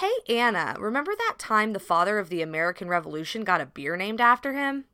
Hey, Anna, remember that time the father of the American Revolution got a beer named after him?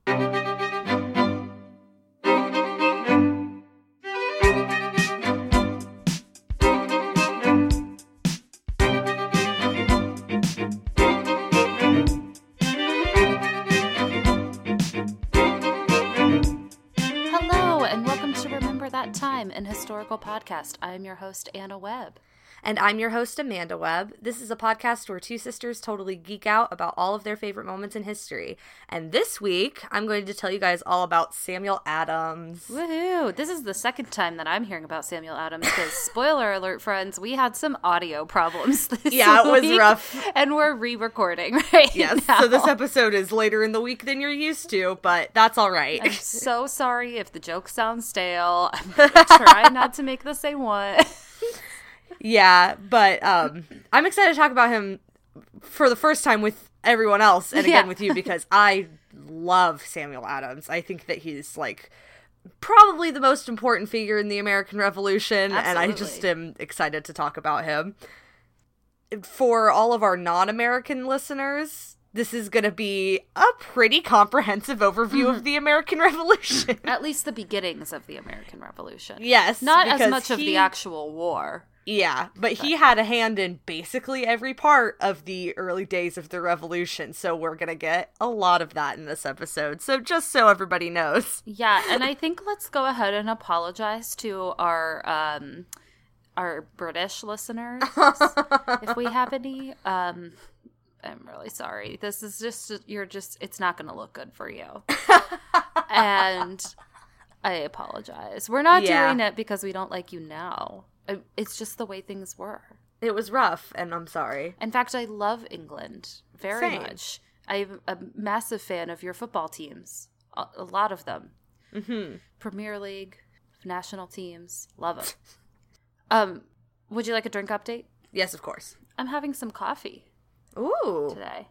Hello, and welcome to Remember That Time, an historical podcast. I am your host, Anna Webb. And I'm your host, Amanda Webb. This is a podcast where two sisters totally geek out about all of their favorite moments in history. And this week, I'm going to tell you guys all about Samuel Adams. Woohoo! This is the second time that I'm hearing about Samuel Adams because, spoiler alert, friends, we had some audio problems this Yeah, it was week, rough. And we're re recording right Yes, now. so this episode is later in the week than you're used to, but that's all right. I'm so sorry if the joke sounds stale. I'm going to try not to make the same one. Yeah, but um, I'm excited to talk about him for the first time with everyone else and again Yeah. with you because I love Samuel Adams. I think that he's like probably the most important figure in the American Revolution, and I just am excited to talk about him. For all of our non American listeners, this is going to be a pretty comprehensive overview of the American Revolution. At least the beginnings of the American Revolution. yes. Not as much of the actual war. Yeah, but he had a hand in basically every part of the early days of the revolution, so we're gonna get a lot of that in this episode. So just so everybody knows. Yeah, and I think let's go ahead and apologize to our um our British listeners if we have any. Um I'm really sorry. This is just you're just it's not going to look good for you. and I apologize. We're not Yeah. doing it because we don't like you now. I- It's just the way things were. It was rough, and I'm sorry. In fact, I love England very Same. much. I'm a massive fan of your football teams. A, a lot of them. Mm-hmm. Premier League, national teams, love them. um, would you like a drink update? Yes, of course. I'm having some coffee Ooh, today.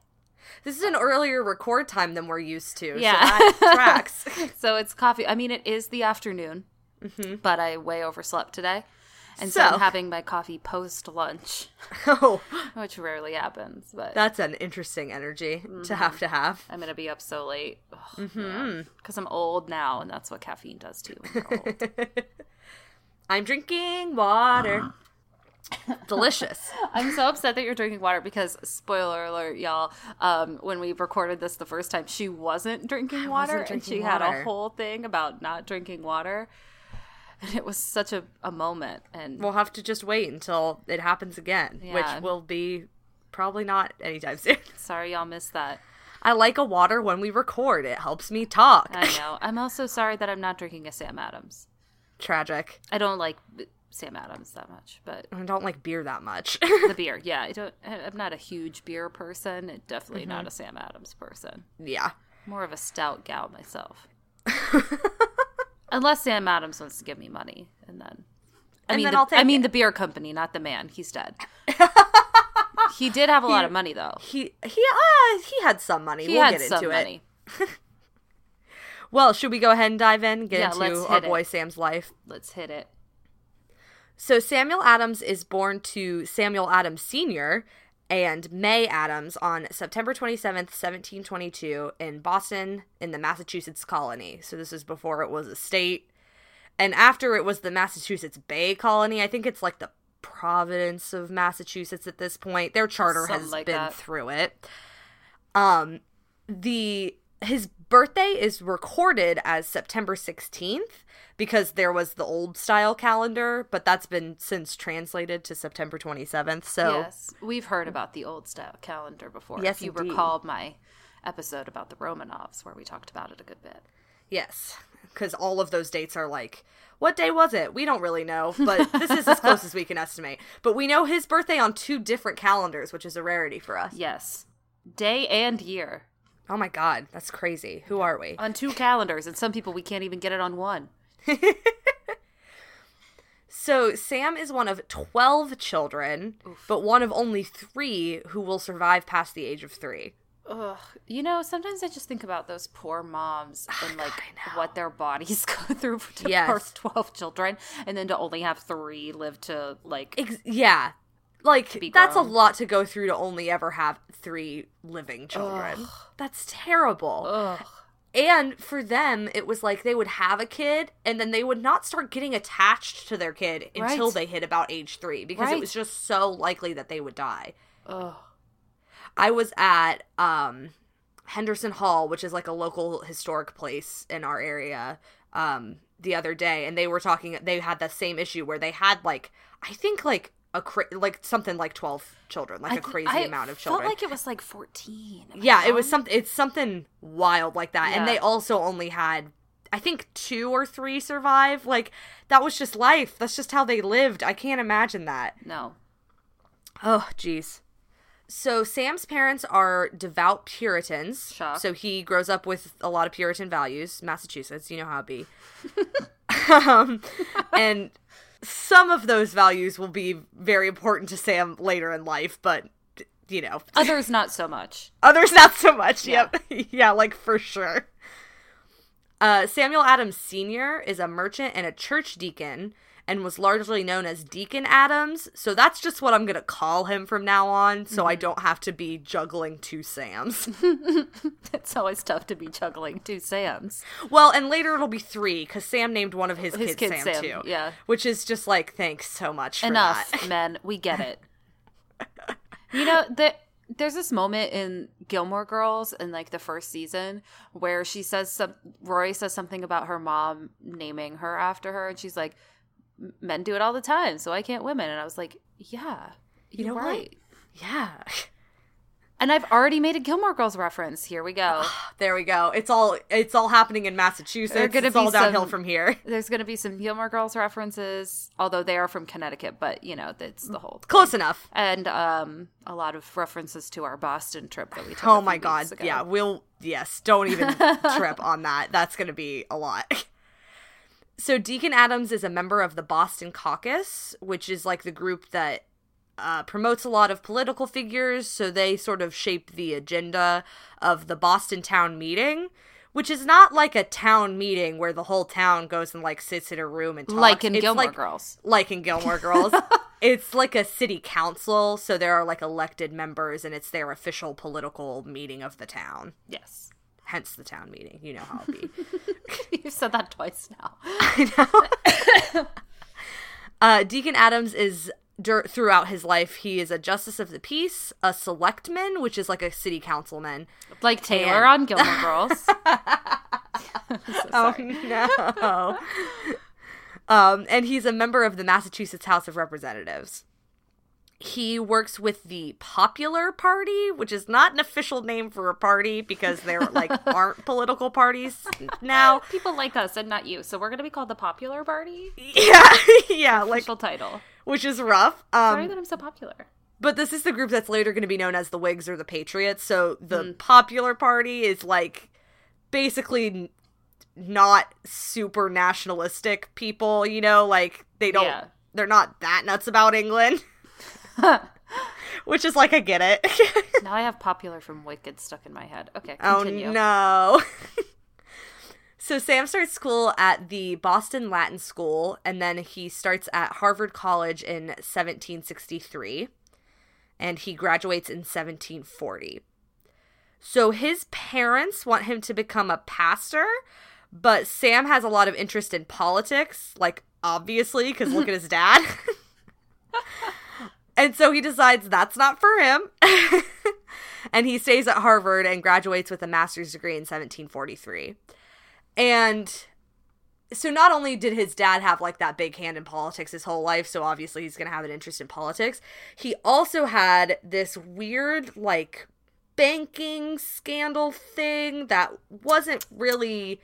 this is an earlier record time than we're used to. Yeah. so tracks. So it's coffee. I mean, it is the afternoon, Mm-hmm. but I way overslept today. And so, having my coffee post lunch, oh, which rarely happens, but that's an interesting energy to have to have. I'm going to be up so late. Mm-hmm. Because I'm old now, and that's what caffeine does to you when you're old. I'm drinking water. Delicious. I'm so upset that you're drinking water because, spoiler alert, y'all, um, when we recorded this the first time, she wasn't drinking water wasn't and she drinking had a whole thing about not drinking water. And it was such a, a moment. And We'll have to just wait until it happens again, Yeah. which will be probably not anytime soon. sorry y'all missed that. I like a water when we record. It helps me talk. I know. I'm also sorry that I'm not drinking a Sam Adams. Tragic. I don't like Sam Adams that much, but I don't like beer that much. the beer, yeah, I don't. I'm not a huge beer person. Definitely Mm-hmm. not a Sam Adams person. yeah. More of a stout gal myself. Unless Sam Adams wants to give me money, and then I And mean, then the, I'll take I mean it. the beer company, not the man. He's dead. he did have a lot of money though. He he uh, he had some money. He we'll had get some into money. it. Well, should we go ahead and dive in? Get Yeah, let's into our hit it. boy Sam's life. Let's hit it. So Samuel Adams is born to Samuel Adams Sr. and May Adams on September 27th, 1722 in Boston in the Massachusetts colony. So this is before it was a state. And after it was the Massachusetts Bay Colony, I think it's like the Providence of Massachusetts at this point. Their charter Something has like been that. through it. Um the his birthday is recorded as September 16th because there was the old style calendar, but that's been since translated to September 27th. So Yes, we've heard about the old style calendar before. Yes, if you indeed. recall my episode about the Romanovs, where we talked about it a good bit. yes, because all of those dates are like, what day was it? We don't really know, but this is as close as we can estimate. But we know his birthday on two different calendars, which is a rarity for us. Yes, day and year Oh my god, that's crazy. Who are we? on two calendars, and some people we can't even get it on one. So Sam is one of 12 children, but one of only three who will survive past the age of three. Ugh. You know, sometimes I just think about those poor moms and like what their bodies go through to Yes. birth twelve children, and then to only have three live to like Ex- yeah. Like that's a lot to go through to only ever have three living children. That's terrible. Ugh. And for them, it was like they would have a kid and then they would not start getting attached to their kid until Right. they hit about age three because it was just so likely that they would die. Ugh. I was at um, Henderson Hall, which is like a local historic place in our area, um, the other day, and they were talking. They had the same issue where they had like I think like a cra- like something like twelve children, like I a crazy I amount of children. Felt like it was like fourteen. Am I yeah, it was something. It's something wild like that, and they also only had. I think two or three survive. Like that was just life. That's just how they lived. I can't imagine that. No. Oh, jeez. So Sam's parents are devout Puritans. Shock. So he grows up with a lot of Puritan values. Massachusetts, you know how it be. um, and some of those values will be very important to Sam later in life, but you know, Others not so much. others not so much. Yeah. Yep. yeah, like for sure. Uh, Samuel Adams Sr. is a merchant and a church deacon and was largely known as Deacon Adams. So that's just what I'm going to call him from now on so Mm-hmm. I don't have to be juggling two Sams. It's always tough to be juggling two Sams. well, and later it'll be three because Sam named one of his, His kids kid Sam, Sam, too. yeah. Which is just like, thanks so much for Enough, that. men. We get it. You know, the, there's this moment in Gilmore Girls in like the first season where she says some Rory says something about her mom naming her after her, and she's like, "Men do it all the time, so I can't women." And I was like, "Yeah, You know what? right." Yeah. And I've already made a Gilmore Girls reference. Here we go. There we go. It's all it's all happening in Massachusetts. There are gonna it's be all downhill some- from here. There's going to be some Gilmore Girls references, although they are from Connecticut, but you know, that's the whole. Close enough. And um, a lot of references to our Boston trip that we took. Oh my god. ago. Yeah, we'll yes, don't even trip on that. That's going to be a lot. So Deacon Adams is a member of the Boston Caucus, which is like the group that uh, promotes a lot of political figures. So they sort of shape the agenda of the Boston town meeting, which is not like a town meeting where the whole town goes and like sits in a room and talks. like in It's Gilmore like- Girls. like in Gilmore Girls. it's like a city council, so there are like elected members, and it's their official political meeting of the town. Yes. Hence the town meeting. You know how it be. You've said that twice now. I know. uh, Deacon Adams is dur- throughout his life. He is a justice of the peace, a selectman, which is like a city councilman. Like Taylor And- on Gilmore Girls. So Oh no. um, and he's a member of the Massachusetts House of Representatives. He works with the Popular Party, which is not an official name for a party because there like aren't political parties now. People like us and not you, so we're going to be called the Popular Party. Yeah, yeah, like Official title. which is rough. Sorry Um, that I'm so popular. but this is the group that's later going to be known as the Whigs or the Patriots. So the Mm. Popular Party is like basically not super nationalistic people, you know, like they don't Yeah. they're not that nuts about England. Which is like I get it. Now I have popular from Wicked stuck in my head. Okay, oh no. so Sam starts school at the Boston Latin School and then he starts at Harvard College in 1763 and he graduates in 1740. So his parents want him to become a pastor, but Sam has a lot of interest in politics, like obviously cuz look at his dad. And so he decides that's not for him. and he stays at Harvard and graduates with a master's degree in 1743. And so not only did his dad have like that big hand in politics his whole life, so obviously he's going to have an interest in politics, he also had this weird like banking scandal thing that wasn't really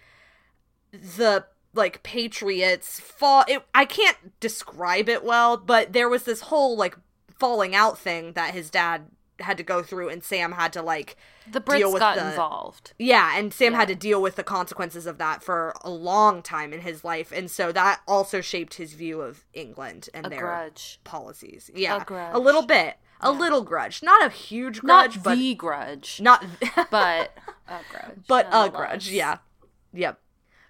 the like patriots fall it, i can't describe it well but there was this whole like falling out thing that his dad had to go through and sam had to like The deal Brits with got the- involved. yeah, and Sam Yeah. had to deal with the consequences of that for a long time in his life, and so that also shaped his view of England and A their grudge. policies. Yeah, A grudge. A little bit, a little grudge, not a huge Not grudge, but the grudge, not, but a grudge. but a grudge. Yeah, yep.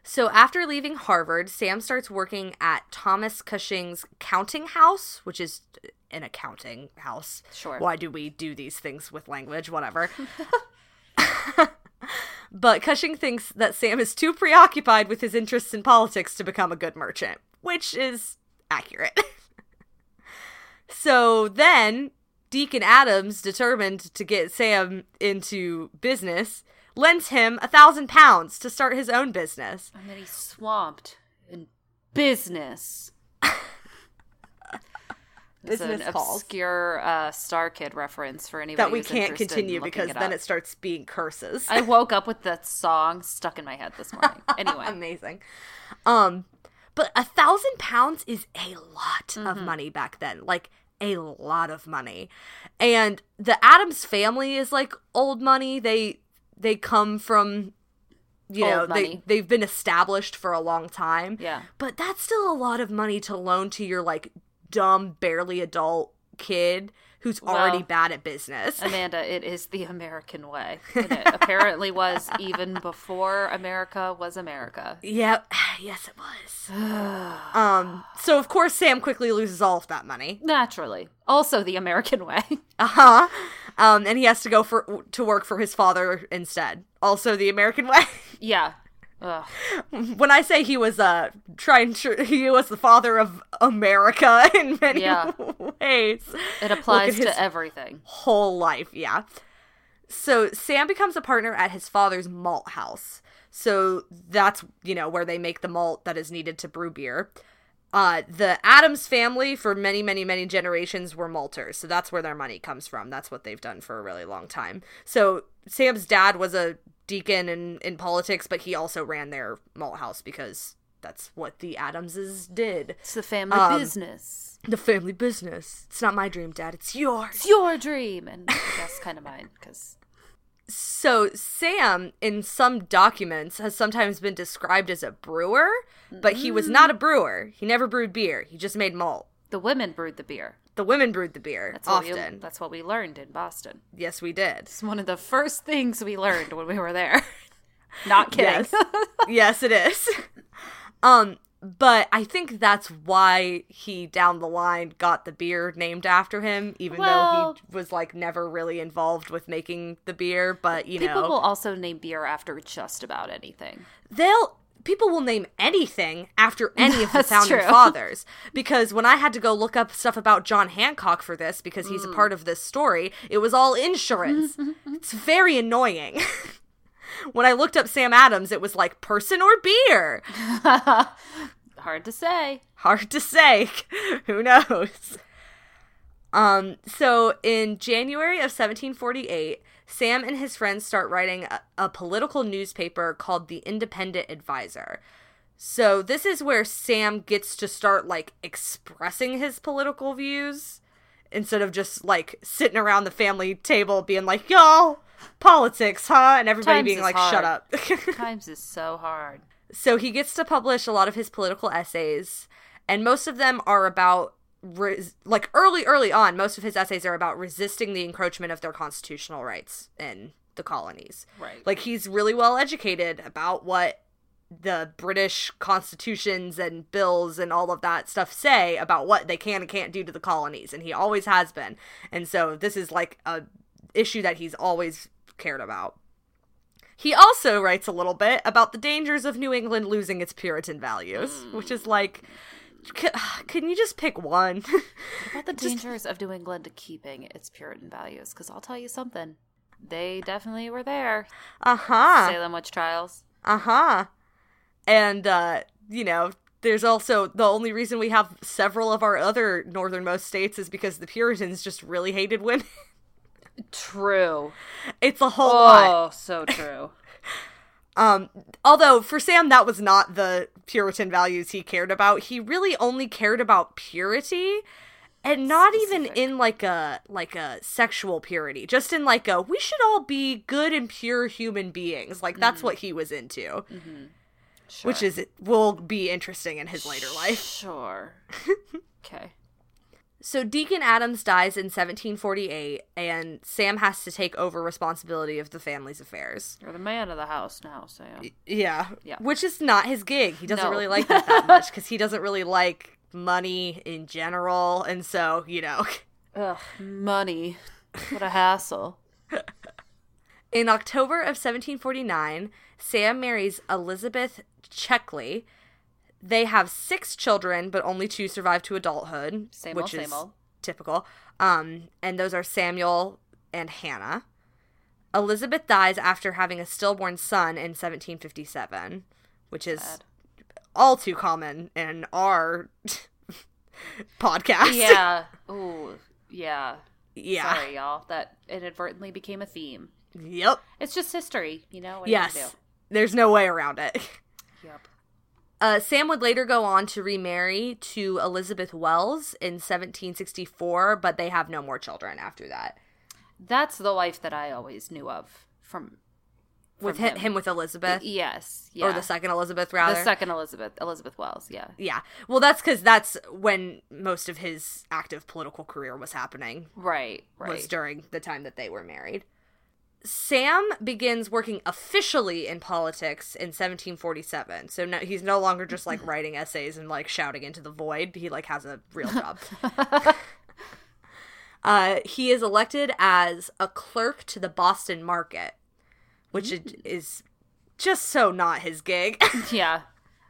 So after leaving Harvard, Sam starts working at Thomas Cushing's counting house, which is an accounting house. Sure. Why do we do these things with language? Whatever. but Cushing thinks that Sam is too preoccupied with his interests in politics to become a good merchant, which is accurate. so then Deacon Adams, determined to get Sam into business, lends him a thousand pounds to start his own business. And then he's swamped in business. It's Business an calls. obscure uh, StarKid reference for anybody That we can't continue because then up. it starts being curses. I woke up with that song stuck in my head this morning. Anyway, Amazing. Um, but a thousand pounds is a lot Mm-hmm. of money back then. Like a lot of money. And the Adams family is like old money. They they come from you know, Old they they've been established for a long time. yeah. But that's still a lot of money to loan to your like dumb, barely adult kid who's already bad at business. Amanda, it is the American way. And it apparently was even before America was America. Yep. Yes, it was. um. So of course Sam quickly loses all of that money. Naturally. Also the American way. Uh huh. Um. And he has to go for to work for his father instead. Also the American way. yeah. Ugh. when I say he was uh trying to, he was the father of America in many Yeah. ways. It applies to everything. whole life, yeah. So Sam becomes a partner at his father's malt house. So that's, you know, where they make the malt that is needed to brew beer. Uh, the Adams family for many, many, many generations were malters. So that's where their money comes from. That's what they've done for a really long time. So Sam's dad was a deacon in, in politics, but he also ran their malt house because that's what the Adamses did. It's the family Um, business. The family business. It's not my dream, Dad. It's yours. It's your dream. And guess kind of mine, because So Sam, in some documents, has sometimes been described as a brewer, but he was not a brewer. He never brewed beer. He just made malt. the women brewed the beer. The women brewed the beer That's what often. we that's what we learned in Boston. yes, we did. It's one of the first things we learned when we were there. Not kidding. Yes, yes, it is. Um, but I think that's why he down the line got the beer named after him, even though he was like never really involved with making the beer. But you People know, people will also name beer after just about anything. they'll people will name anything after any of the founding true. fathers because when i had to go look up stuff about john hancock for this because he's a mm. part of this story it was all insurance it's very annoying when i looked up sam adams it was like person or beer? Hard to say. hard to say. Who knows? Um so in january of 1748 sam and his friends start writing a, a political newspaper called the independent advisor. So this is where sam gets to start like expressing his political views instead of just like sitting around the family table being like y'all politics huh and everybody Times being like hard. shut up Times is so hard. so he gets to publish a lot of his political essays, and most of them are about res- like early, early on. Most of his essays are about resisting the encroachment of their constitutional rights in the colonies. Right. Like he's really well educated about what the British constitutions and bills and all of that stuff say about what they can and can't do to the colonies, and he always has been. And so this is like a issue that he's always cared about. He also writes a little bit about the dangers of New England losing its Puritan values, which is like, c- can you just pick one? What about the dangers of New England keeping its Puritan values? Because I'll tell you something. They definitely were there. uh huh. Salem witch trials. Uh huh. And, uh, you know, there's also the only reason we have several of our other northernmost states is because the Puritans just really hated women. True. it's a whole lot. Oh, so true. Um, although for Sam, that was not the Puritan values he cared about. He really only cared about purity, and not even in like a like a sexual purity. Just in like a we should all be good and pure human beings. Like that's what he was into, Sure. which is will be interesting in his later life. Sure. okay. So Deacon Adams dies in 1748, and Sam has to take over responsibility of the family's affairs. You're the man of the house now, Sam. Yeah. Yeah. Which is not his gig. He doesn't No. really like that that much because he doesn't really like money in general. And so, you know, Ugh, money. What a hassle. in October of 1749, Sam marries Elizabeth Checkley. They have six children, but only two survive to adulthood, Same which old, is old. typical. Um, and those are Samuel and Hannah. Elizabeth dies after having a stillborn son in 1757, which is Sad. all too common in our podcast. Yeah. Ooh, yeah. yeah. Sorry, y'all. That inadvertently became a theme. Yep. It's just history, you know? What are you Yes. There's no way around it. Yep. Uh, Sam would later go on to remarry to Elizabeth Wells in 1764, but they have no more children after that. That's the wife that I always knew of from, With from him, him with Elizabeth, Yes. Yeah. or the second Elizabeth, rather. The second Elizabeth, Elizabeth Wells. Yeah. Yeah. Well, that's because that's when most of his active political career was happening, Right. Right. was during the time that they were married. Sam begins working officially in politics in 1747. So no, he's no longer just like writing essays and like shouting into the void. He like has a real job. uh, he is elected as a clerk to the Boston market, which is- is just so not his gig. yeah.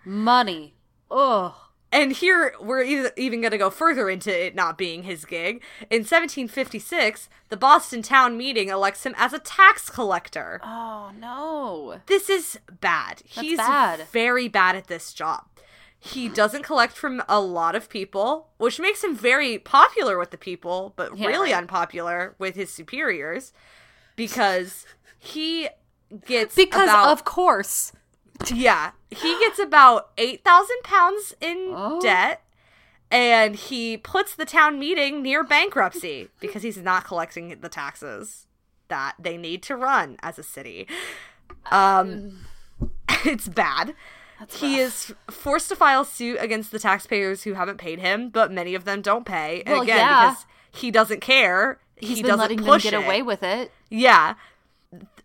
Money. Ugh. And here we're even going to go further into it not being his gig. In 1756, the Boston town meeting elects him as a tax collector. Oh no. This is bad. He's bad. very bad at this job. He doesn't collect from a lot of people, which makes him very popular with the people, but Yeah, really right. unpopular with his superiors because he gets Because about, of course. Yeah, he gets about 8,000 pounds in Oh. debt and he puts the town meeting near bankruptcy because he's not collecting the taxes that they need to run as a city. Um it's bad. he is forced to file suit against the taxpayers who haven't paid him, but many of them don't pay. And Well, again, yeah. because he doesn't care. He's he been doesn't letting them get it. away with it. Yeah.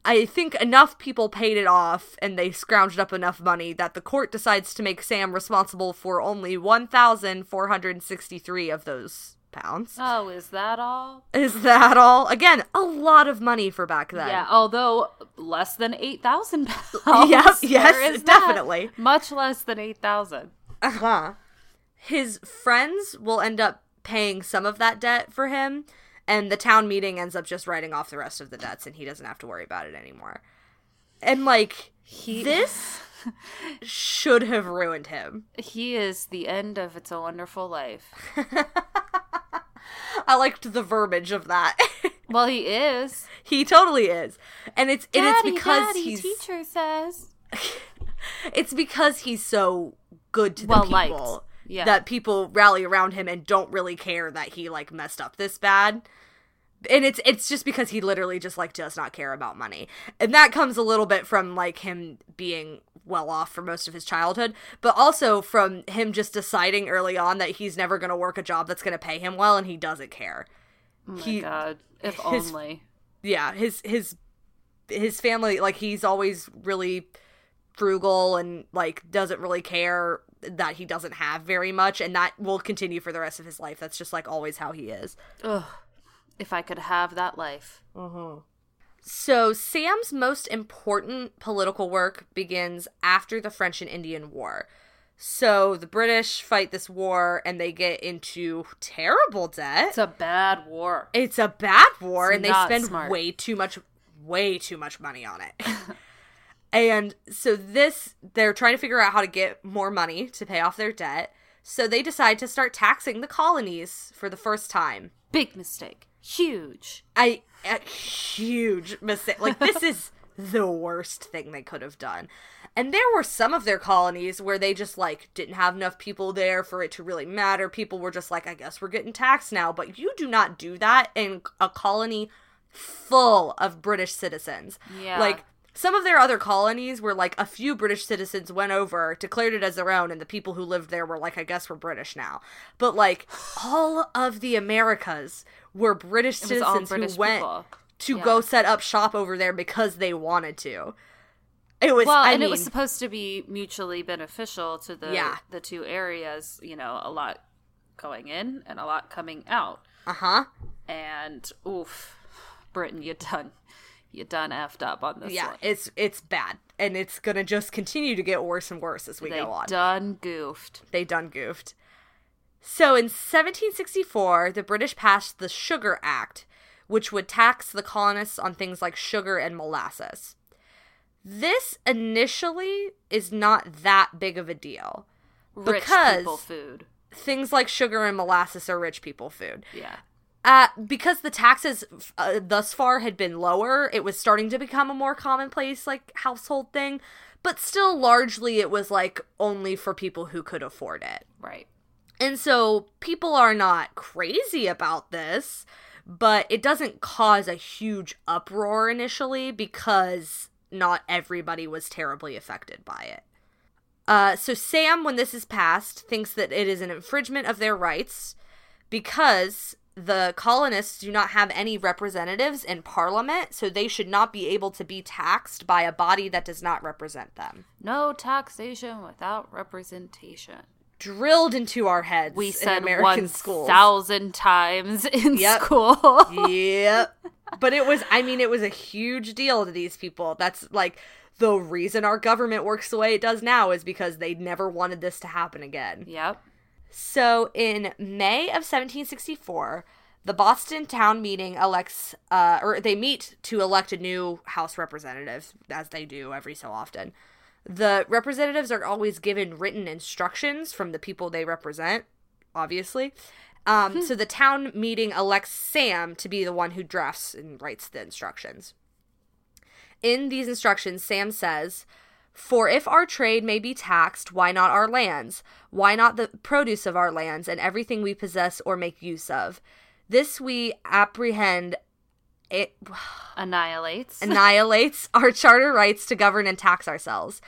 I think enough people paid it off and they scrounged up enough money that the court decides to make Sam responsible for only 1,463 of those pounds. Oh, is that all? Is that all? Again, a lot of money for back then. Yeah, although less than 8,000 pounds. Yep, yes, is that. definitely. Much less than 8,000. Uh-huh. His friends will end up paying some of that debt for him, and the town meeting ends up just writing off the rest of the debts, and he doesn't have to worry about it anymore. And like He this should have ruined him. he is the end of It's a Wonderful Life. I liked the verbiage of that. Well, he is. he totally is, and it's and it's because Daddy, he's teacher says. it's because he's so good to the people liked. Yeah. that people rally around him and don't really care that he like messed up this bad. And it's it's just because he literally just like does not care about money. And that comes a little bit from like him being well off for most of his childhood, but also from him just deciding early on that he's never going to work a job that's going to pay him well and he doesn't care. Oh my he- God. If his- only. yeah his his his family like he's always really frugal and like doesn't really care that he doesn't have very much and that will continue for the rest of his life that's just like always how he is Ugh. If I could have that life. Mm-hmm. so sam's most important political work begins after the french and indian war so the british fight this war and they get into terrible debt It's a bad war. it's a bad war It's and they spend smart. way too much way too much money on it and so this they're trying to figure out how to get more money to pay off their debt. So they decide to start taxing the colonies for the first time. Big mistake. Huge. i a huge mistake. Like this is the worst thing they could have done. And there were some of their colonies where they just like didn't have enough people there for it to really matter. People were just like i guess we're getting taxed now. But you do not do that in a colony full of british citizens. Yeah. like Some of their other colonies were like a few British citizens went over, declared it as their own, and the people who lived there were like, I guess we're British now. But like all of the Americas were British It citizens British who went people. to Yeah. go set up shop over there because they wanted to. It was Well, I and mean, it was supposed to be mutually beneficial to the Yeah. the two areas. You know, a lot going in and a lot coming out. uh-huh. And oof, Britain, you done, you done effed up on this Yeah, one. it's it's bad. And it's gonna just continue to get worse and worse as we they go on. done goofed. they done goofed. So in 1764, the British passed the Sugar Act, which would tax the colonists on things like sugar and molasses. This initially is not that big of a deal. Rich Because- people food. Things like sugar and molasses are rich people food. Yeah. Uh, because the taxes uh, thus far had been lower, it was starting to become a more commonplace like household thing, but still largely it was like only for people who could afford it. Right. And so people are not crazy about this, but it doesn't cause a huge uproar initially because not everybody was terribly affected by it. Uh, so Sam, when this is passed, thinks that it is an infringement of their rights because the colonists do not have any representatives in parliament, so they should not be able to be taxed by a body that does not represent them. No taxation without representation. Drilled into our heads We in said American one schools. thousand times in Yep. school. yep. But it was, I mean, it was a huge deal to these people. That's like the reason our government works the way it does now is because they never wanted this to happen again. yep. So in May of 1764, the Boston town meeting elects, uh, or they meet to elect a new House representative, as they do every so often. The representatives are always given written instructions from the people they represent, obviously. Um, so the town meeting elects Sam to be the one who drafts and writes the instructions. In these instructions, Sam says, For if our trade may be taxed, why not our lands? Why not the produce of our lands and everything we possess or make use of? This we apprehend it Annihilates. annihilates our charter rights to govern and tax ourselves.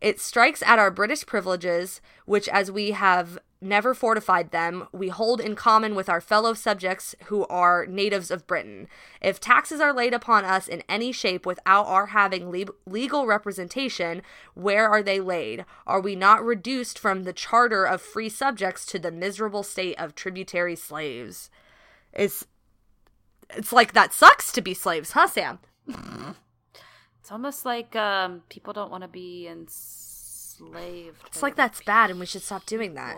It strikes at our British privileges, which, as we have never fortified them, we hold in common with our fellow subjects who are natives of Britain. If taxes are laid upon us in any shape without our having le- legal representation, where are they laid? Are we not reduced from the charter of free subjects to the miserable state of tributary slaves? It's it's like that sucks to be slaves, huh, Sam? It's almost like um, people don't want to be enslaved. It's like that's bad, and we should stop doing that.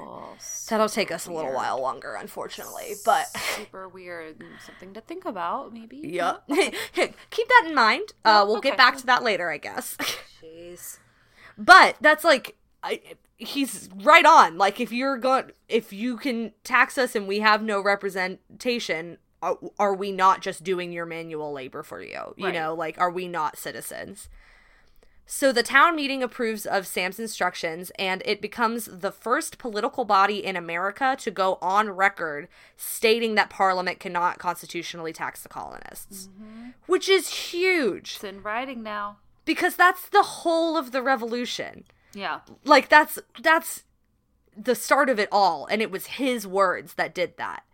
That'll take us a little Weird. while longer, unfortunately. But super weird. Something to think about, maybe. yeah, keep that in mind. Uh, we'll okay. get back to that later, I guess. Jeez. but that's like, I, he's right on. Like, if you're going, if you can tax us and we have no representation, are, are we not just doing your manual labor for you? You Right. know, like, are we not citizens? So the town meeting approves of Sam's instructions, and it becomes the first political body in America to go on record stating that Parliament cannot constitutionally tax the colonists, mm-hmm. which is huge It's in writing now. because that's the whole of the revolution. Yeah. Like that's that's the start of it all, and it was his words that did that.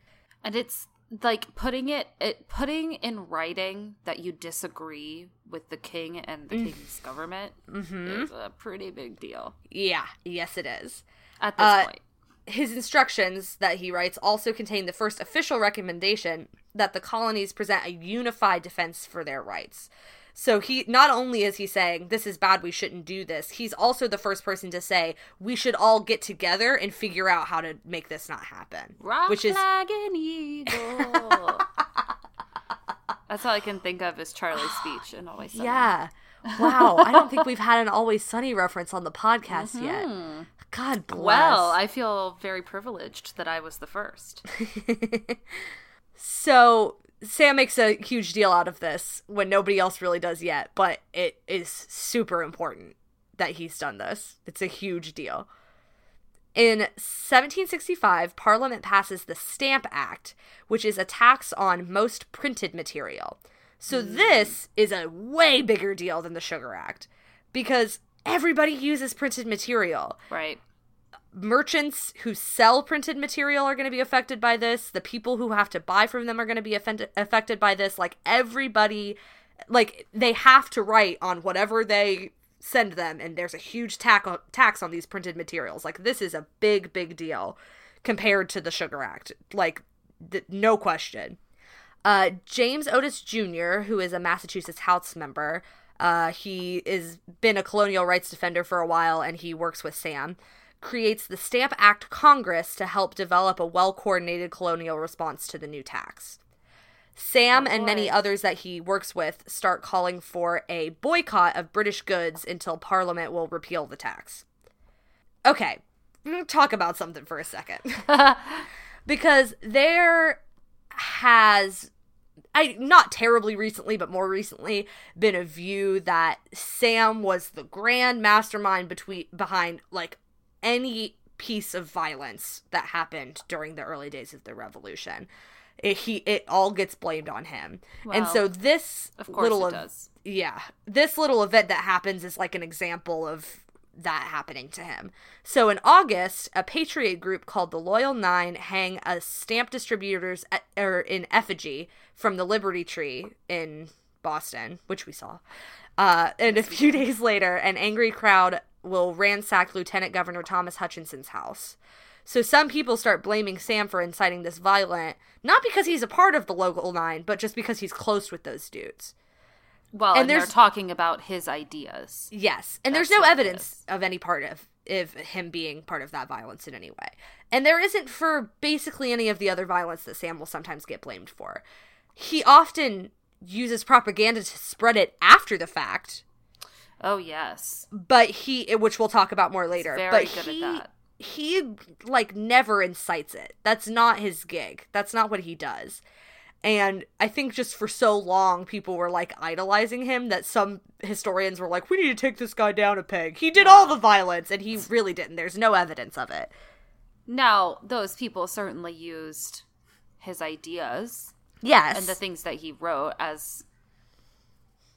And it's like putting it, it putting in writing that you disagree with the king and the king's government is a pretty big deal Yeah, yes, it is. at this Uh, point. his instructions that he writes also contain the first official recommendation that the colonies present a unified defense for their rights. So he not only is he saying this is bad, we shouldn't do this. He's also the first person to say we should all get together and figure out how to make this not happen. Rock which is. That's all I can think of is Charlie's speech and always Sunny. yeah. Wow, I don't think we've had an Always Sunny reference on the podcast yet. God bless. Mm-hmm. Well, I feel very privileged that I was the first. So Sam makes a huge deal out of this when nobody else really does yet, but it is super important that he's done this. It's a huge deal. In 1765, Parliament passes the Stamp Act, which is a tax on most printed material. So mm. this is a way bigger deal than the Sugar Act because everybody uses printed material. Right. Merchants who sell printed material are going to be affected by this. The people who have to buy from them are going to be offended, affected by this. Like everybody, like they have to write on whatever they send them, and there's a huge tax tax on these printed materials. Like this is a big, big deal compared to the Sugar Act. Like th- no question. Uh, James Otis Jr., who is a Massachusetts House member, uh, he has been a colonial rights defender for a while, and he works with Sam. Creates the Stamp Act Congress to help develop a well coordinated colonial response to the new tax. Sam Oh, and many others that he works with start calling for a boycott of British goods until Parliament will repeal the tax. Okay, talk about something for a second. because there has I not terribly recently, but more recently, been a view that Sam was the grand mastermind between behind like any piece of violence that happened during the early days of the revolution. It, he it all gets blamed on him, and so this Of course little it does. yeah, this little event that happens is like an example of that happening to him. So in August, a patriot group called the Loyal Nine hang a stamp distributor's e- er, in effigy from the Liberty Tree in Boston, which we saw. Uh, and a few days later, an angry crowd will ransack Lieutenant Governor Thomas Hutchinson's house. So some people start blaming Sam for inciting this violent, not because he's a part of the Loyal Nine, but just because he's close with those dudes. Well, And and, they're talking about his ideas. Yes, and there's no evidence of any part of of him being part of that violence in any way, and there isn't for basically any of the other violence that Sam will sometimes get blamed for. He often uses propaganda to spread it after the fact, Oh yes. but he, which we'll talk about more later. very but good at he, that. he like never incites it. That's not his gig. That's not what he does. And I think just for so long, people were like idolizing him that some historians were like, we need to take this guy down a peg. He did all the violence, and he really didn't. There's no evidence of it. Now, those people certainly used his ideas Yes. and the things that he wrote as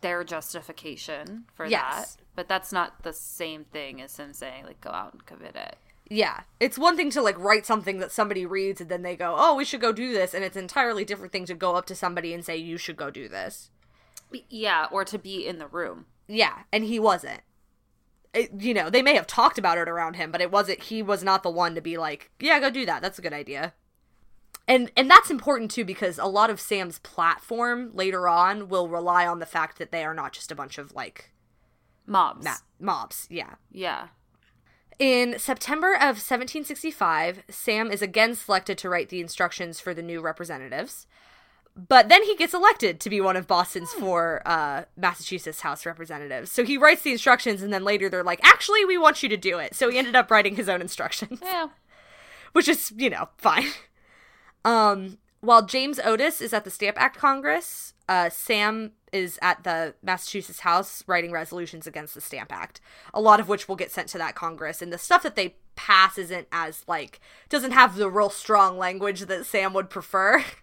their justification for Yes. that. But that's not the same thing as him saying, like, go out and commit it. yeah. It's one thing to like write something that somebody reads and then they go, oh, we should go do this. And it's an entirely different thing to go up to somebody and say, you should go do this. Yeah, or to be in the room. Yeah, and he wasn't. It, you know, they may have talked about it around him, but it wasn't. He was not the one to be like, "Yeah, go do that. That's a good idea." And and that's important too because a lot of Sam's platform later on will rely on the fact that they are not just a bunch of like Mobs. ma- mobs. Yeah. Yeah. In September of 1765, Sam is again selected to write the instructions for the new representatives. But then he gets elected to be one of Boston's four uh, Massachusetts House representatives. So he writes the instructions, and then later they're like, actually, we want you to do it. So he ended up writing his own instructions, Yeah. which is, you know, fine. Um, while James Otis is at the Stamp Act Congress, uh, Sam is at the Massachusetts House writing resolutions against the Stamp Act, a lot of which will get sent to that Congress. And the stuff that they pass isn't as, like, doesn't have the real strong language that Sam would prefer.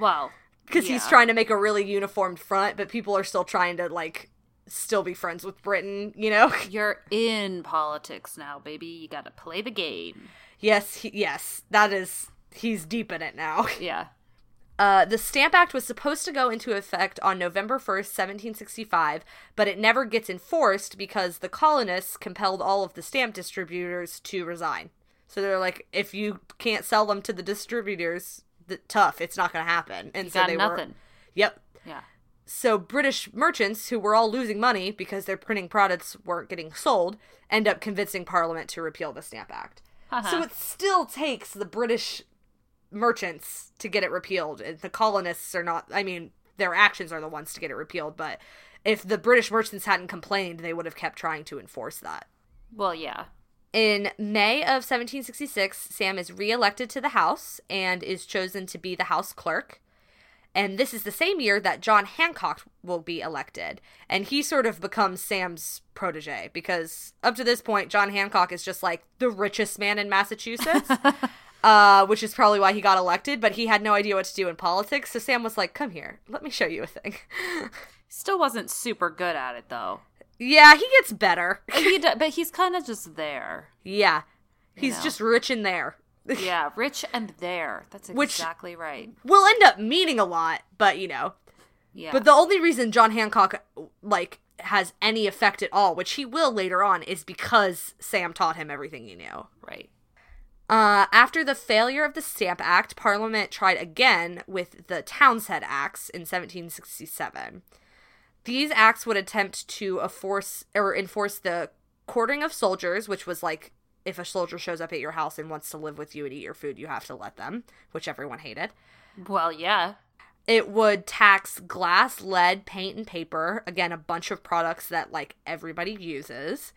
Well, because he's trying to make a really uniformed front, but people are still trying to like still be friends with Britain, you know? You're in politics now, baby. You got to play the game. yes, he, yes, that is he's deep in it now. Yeah. Uh, the Stamp Act was supposed to go into effect on November 1st, 1765, but it never gets enforced because the colonists compelled all of the stamp distributors to resign. So they're like, if you can't sell them to the distributors, th- tough, it's not going to happen. And You so they nothing. were. Yep. Yeah. So British merchants who were all losing money because their printing products weren't getting sold end up convincing Parliament to repeal the Stamp Act. Uh-huh. So it still takes the British merchants to get it repealed. And The colonists are not I mean, their actions are the ones to get it repealed, but if the British merchants hadn't complained, they would have kept trying to enforce that. Well, yeah. In May of 1766, Sam is reelected to the House and is chosen to be the House clerk. And this is the same year that John Hancock will be elected. And he sort of becomes Sam's protege because up to this point, John Hancock is just like the richest man in Massachusetts. uh, which is probably why he got elected, but he had no idea what to do in politics. So Sam was like, come here, let me show you a thing. Still wasn't super good at it though. yeah, he gets better. He but he's kind of just there. yeah. He's know. just rich in there. Yeah, rich and there. That's Which- exactly right. Will end up meaning a lot, but you know. Yeah. But the only reason John Hancock like has any effect at all, which he will later on, is because Sam taught him everything he knew. right. Uh, after the failure of the Stamp Act, Parliament tried again with the Townshend Acts in 1767. These acts would attempt to enforce or enforce the quartering of soldiers, which was like if a soldier shows up at your house and wants to live with you and eat your food, you have to let them, which everyone hated. Well, yeah. It would tax glass, lead, paint, and paper. Again, a bunch of products that like everybody uses.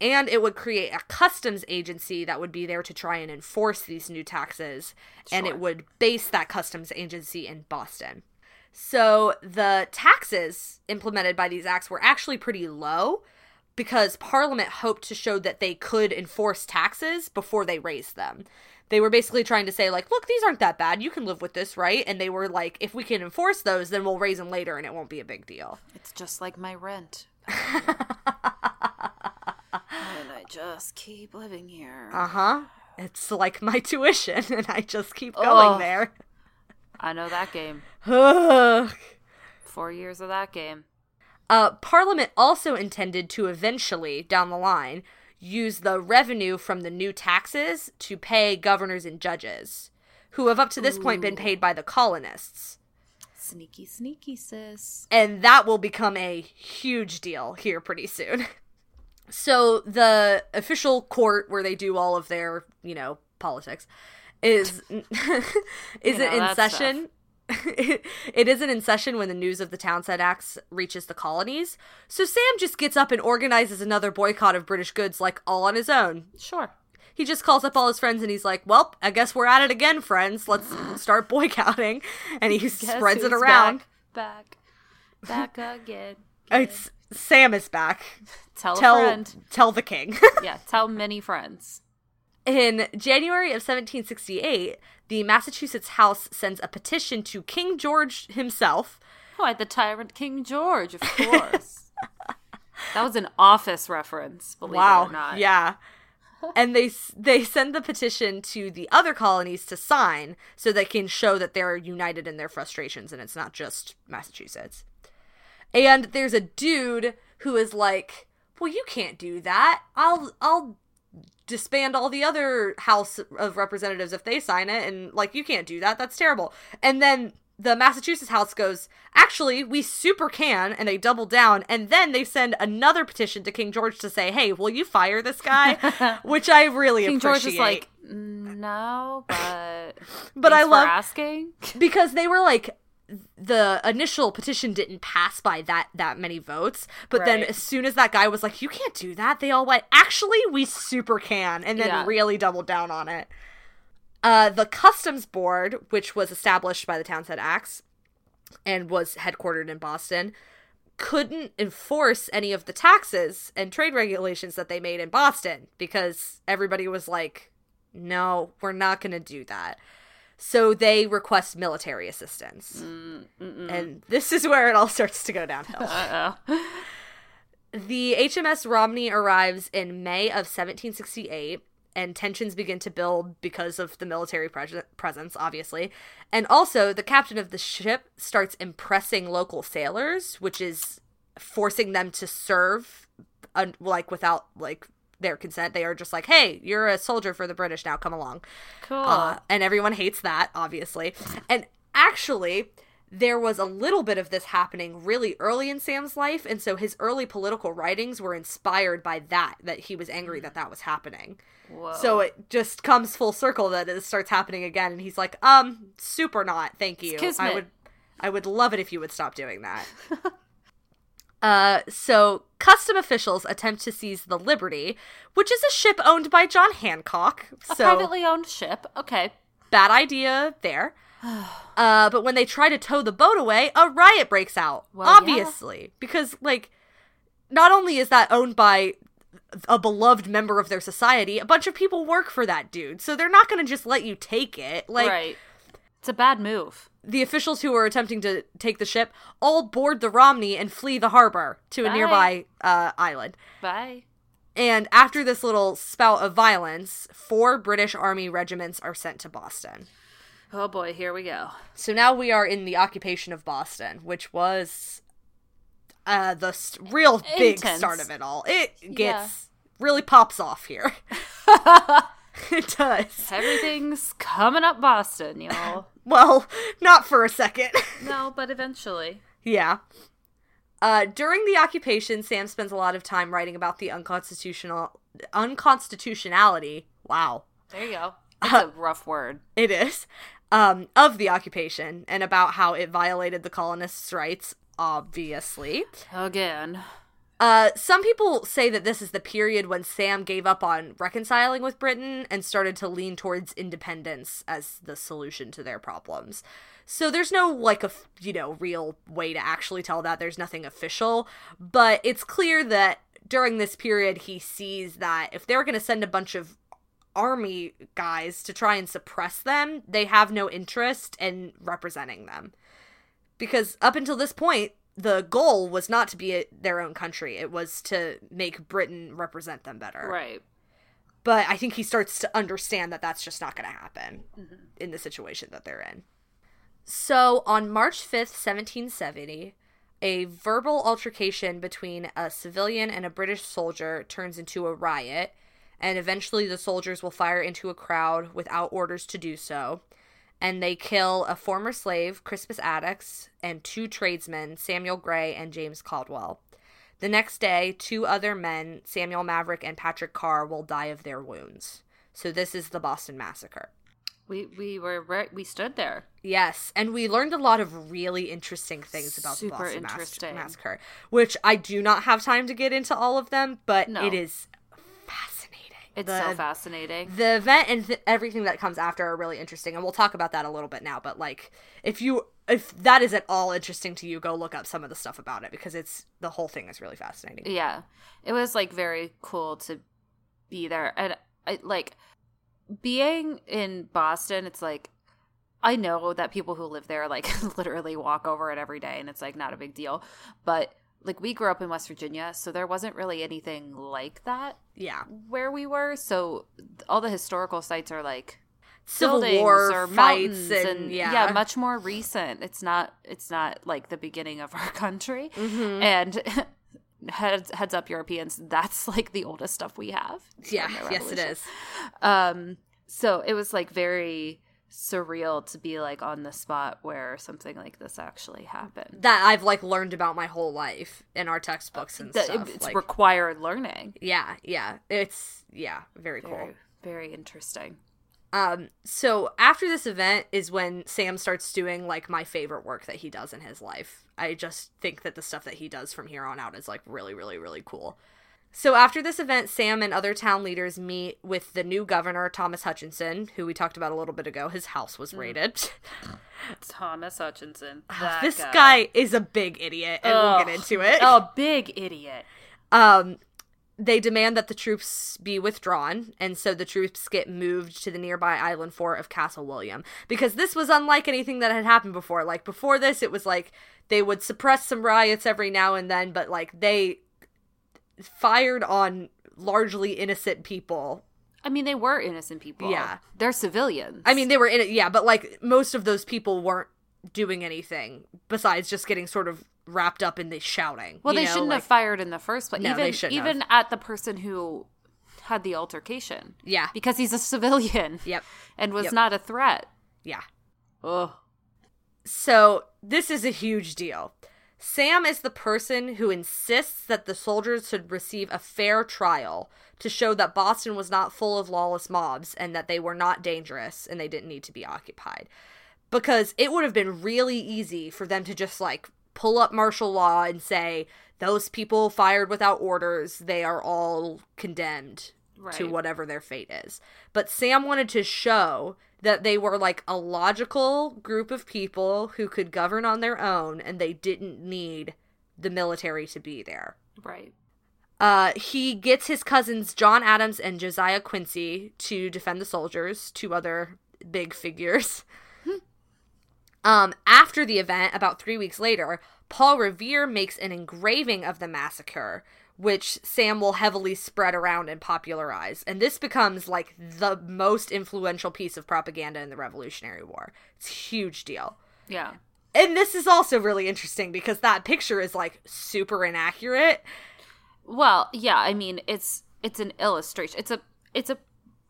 And it would create a customs agency that would be there to try and enforce these new taxes. And it would base that customs agency in Boston. So the taxes implemented by these acts were actually pretty low because Parliament hoped to show that they could enforce taxes before they raised them. They were basically trying to say, like, look, these aren't that bad. You can live with this, right? And they were like, if we can enforce those, then we'll raise them later and it won't be a big deal. It's just like my rent. just keep living here. Uh huh. It's like my tuition, and I just keep going Ugh. there. I know that game. Four years of that game. Uh, Parliament also intended to eventually, down the line, use the revenue from the new taxes to pay governors and judges, who have up to this point been paid by the colonists. Sneaky, sneaky, sis. And that will become a huge deal here pretty soon. So, the official court where they do all of their, you know, politics is is know, it in session? it isn't in session when the news of the Townshend Acts reaches the colonies. So Sam just gets up and organizes another boycott of British goods like all on his own. Sure. He just calls up all his friends and he's like, "Well, I guess we're at it again, friends. Let's start boycotting." And he Guess spreads it around. Back, back, back again. It's Sam is back. Tell, Tell a friend. tell the king. Yeah, tell many friends. In January of 1768, the Massachusetts House sends a petition to King George himself. Why, the tyrant King George, of course. that was an office reference, believe it or not. Yeah. and they they send the petition to the other colonies to sign so they can show that they're united in their frustrations and it's not just Massachusetts. And there's a dude who is like, "Well, you can't do that. I'll I'll disband all the other House of Representatives if they sign it and like you can't do that. That's terrible." And then the Massachusetts House goes, "Actually, we super can." And they double down and then they send another petition to King George to say, "Hey, will you fire this guy?" Which I really King appreciate. George is like, no, but But I love- asking. because they were like the initial petition didn't pass by that that many votes but then as soon as that guy was like you can't do that they all went actually we super can and then Yeah. really doubled down on it. Uh the customs board which was established by the townshend acts and was headquartered in boston couldn't enforce any of the taxes and trade regulations that they made in boston because everybody was like no we're not going to do that so they request military assistance. Mm, mm, mm. And this is where it all starts to go downhill. The HMS Romney arrives in May of 1768, and tensions begin to build because of the military pres- presence, obviously. And also, the captain of the ship starts impressing local sailors, which is forcing them to serve, un- like, without, like, their consent. They are just like, hey, you're a soldier for the British now, come along. Cool. Uh, and everyone hates that, obviously. And actually, there was a little bit of this happening really early in Sam's life, and so his early political writings were inspired by that. That he was angry that that was happening. Whoa. So it just comes full circle that it starts happening again, and he's like, "Um, super not, thank you. I would, I would love it if you would stop doing that." Uh, so custom officials attempt to seize the Liberty, which is a ship owned by John Hancock. a so privately owned ship. Okay. bad idea there. uh, but when they try to tow the boat away, a riot breaks out. Well, yeah. obviously, because like, not only is that owned by a beloved member of their society, a bunch of people work for that dude. So they're not going to just let you take it. Like right. It's a bad move. the officials who were attempting to take the ship all board the Romney and flee the harbor to a Bye. nearby uh, island. Bye. And after this little spout of violence, four British Army regiments are sent to Boston. Oh boy, here we go. So now we are in the occupation of Boston, which was uh, the s- real big start of it all. It gets Yeah. really pops off here. it does. Everything's coming up Boston, y'all. Well, not for a second. no, but eventually. yeah. Uh, during the occupation, Sam spends a lot of time writing about the unconstitutional unconstitutionality. Wow, There you go. It's a rough word. it is um, of the occupation and about how it violated the colonists' rights. Obviously, Again. Uh, some people say that this is the period when Sam gave up on reconciling with Britain and started to lean towards independence as the solution to their problems. So there's no like a you know real way to actually tell that. There's nothing official, but it's clear that during this period he sees that if they're going to send a bunch of army guys to try and suppress them, they have no interest in representing them because up until this point the goal was not to be a, their own country. It was to make britain represent them better. Right. but i think he starts to understand that that's just not going to happen mm-hmm. in the situation that they're in. So on march 5th 1770 a verbal altercation between a civilian and a british soldier turns into a riot and eventually the soldiers will fire into a crowd without orders to do so and they kill a former slave, Crispus Attucks, and two tradesmen, Samuel Gray and James Caldwell. The next day, two other men, Samuel Maverick and Patrick Carr, will die of their wounds. So this is the Boston Massacre. We we were right we stood there. Yes, and we learned a lot of really interesting things about Super the Boston. Massacre, which I do not have time to get into all of them, but No. it is. It's The- so fascinating. the event and th- everything that comes after are really interesting and we'll talk about that a little bit now but like if you if that is at all interesting to you go look up some of the stuff about it because it's the whole thing is really fascinating Yeah. It was like very cool to be there. And I like being in Boston, it's like I know that people who live there like literally walk over it every day and it's like not a big deal. But like we grew up in West Virginia, so there wasn't really anything like that yeah. where we were. So all the historical sites are like civil buildings war or fights mountains and, yeah. much more recent. It's not it's not like the beginning of our country. Mhm. and heads heads up europeans that's like the oldest stuff we have. Yeah. yes it is. um so it was like very surreal to be like on the spot where something like this actually happened. That i've like learned about my whole life in our textbooks and That- stuff it's like, required learning. Yeah yeah. It's yeah very cool. Very very interesting. Um, so after this event is when Sam starts doing like my favorite work that he does in his life. I just think that the stuff that he does from here on out is like really, really, really cool. So after this event, Sam and other town leaders meet with the new governor, Thomas Hutchinson, who we talked about a little bit ago. His house was raided. thomas hutchinson this guy. is a big idiot, and we'll get into it. A big idiot Um, they demand that the troops be withdrawn, and so the troops get moved to the nearby island fort of Castle William. Because this was unlike anything that had happened before. Like, before this, it was like they would suppress some riots every now and then, but like they fired on largely innocent people. I mean, they were innocent people. Yeah. They're civilians. I mean, they were in it, yeah, but like most of those people weren't doing anything besides just getting sort of wrapped up in the shouting. well, they know, shouldn't like- have fired in the first place. No, even they shouldn't even at the person who had the altercation Yeah. because he's a civilian Yep. and was Yep. not a threat. Yeah. Ugh. So, this is a huge deal. Sam is the person who insists that the soldiers should receive a fair trial to show that Boston was not full of lawless mobs and that they were not dangerous and they didn't need to be occupied. Because it would have been really easy for them to just like pull up martial law and say, those people fired without orders, they are all condemned to whatever their fate is. But Sam wanted to show that they were like a logical group of people who could govern on their own and they didn't need the military to be there. Right. Uh, he gets his cousins John Adams and Josiah Quincy to defend the soldiers, two other big figures. um, after the event, about three weeks later, Paul Revere makes an engraving of the massacre, which Sam will heavily spread around and popularize. And this becomes like the most influential piece of propaganda in the Revolutionary War. It's a huge deal. Yeah. And this is also really interesting because that picture is like super inaccurate. Well, yeah, I mean, it's it's an illustration. It's a it's a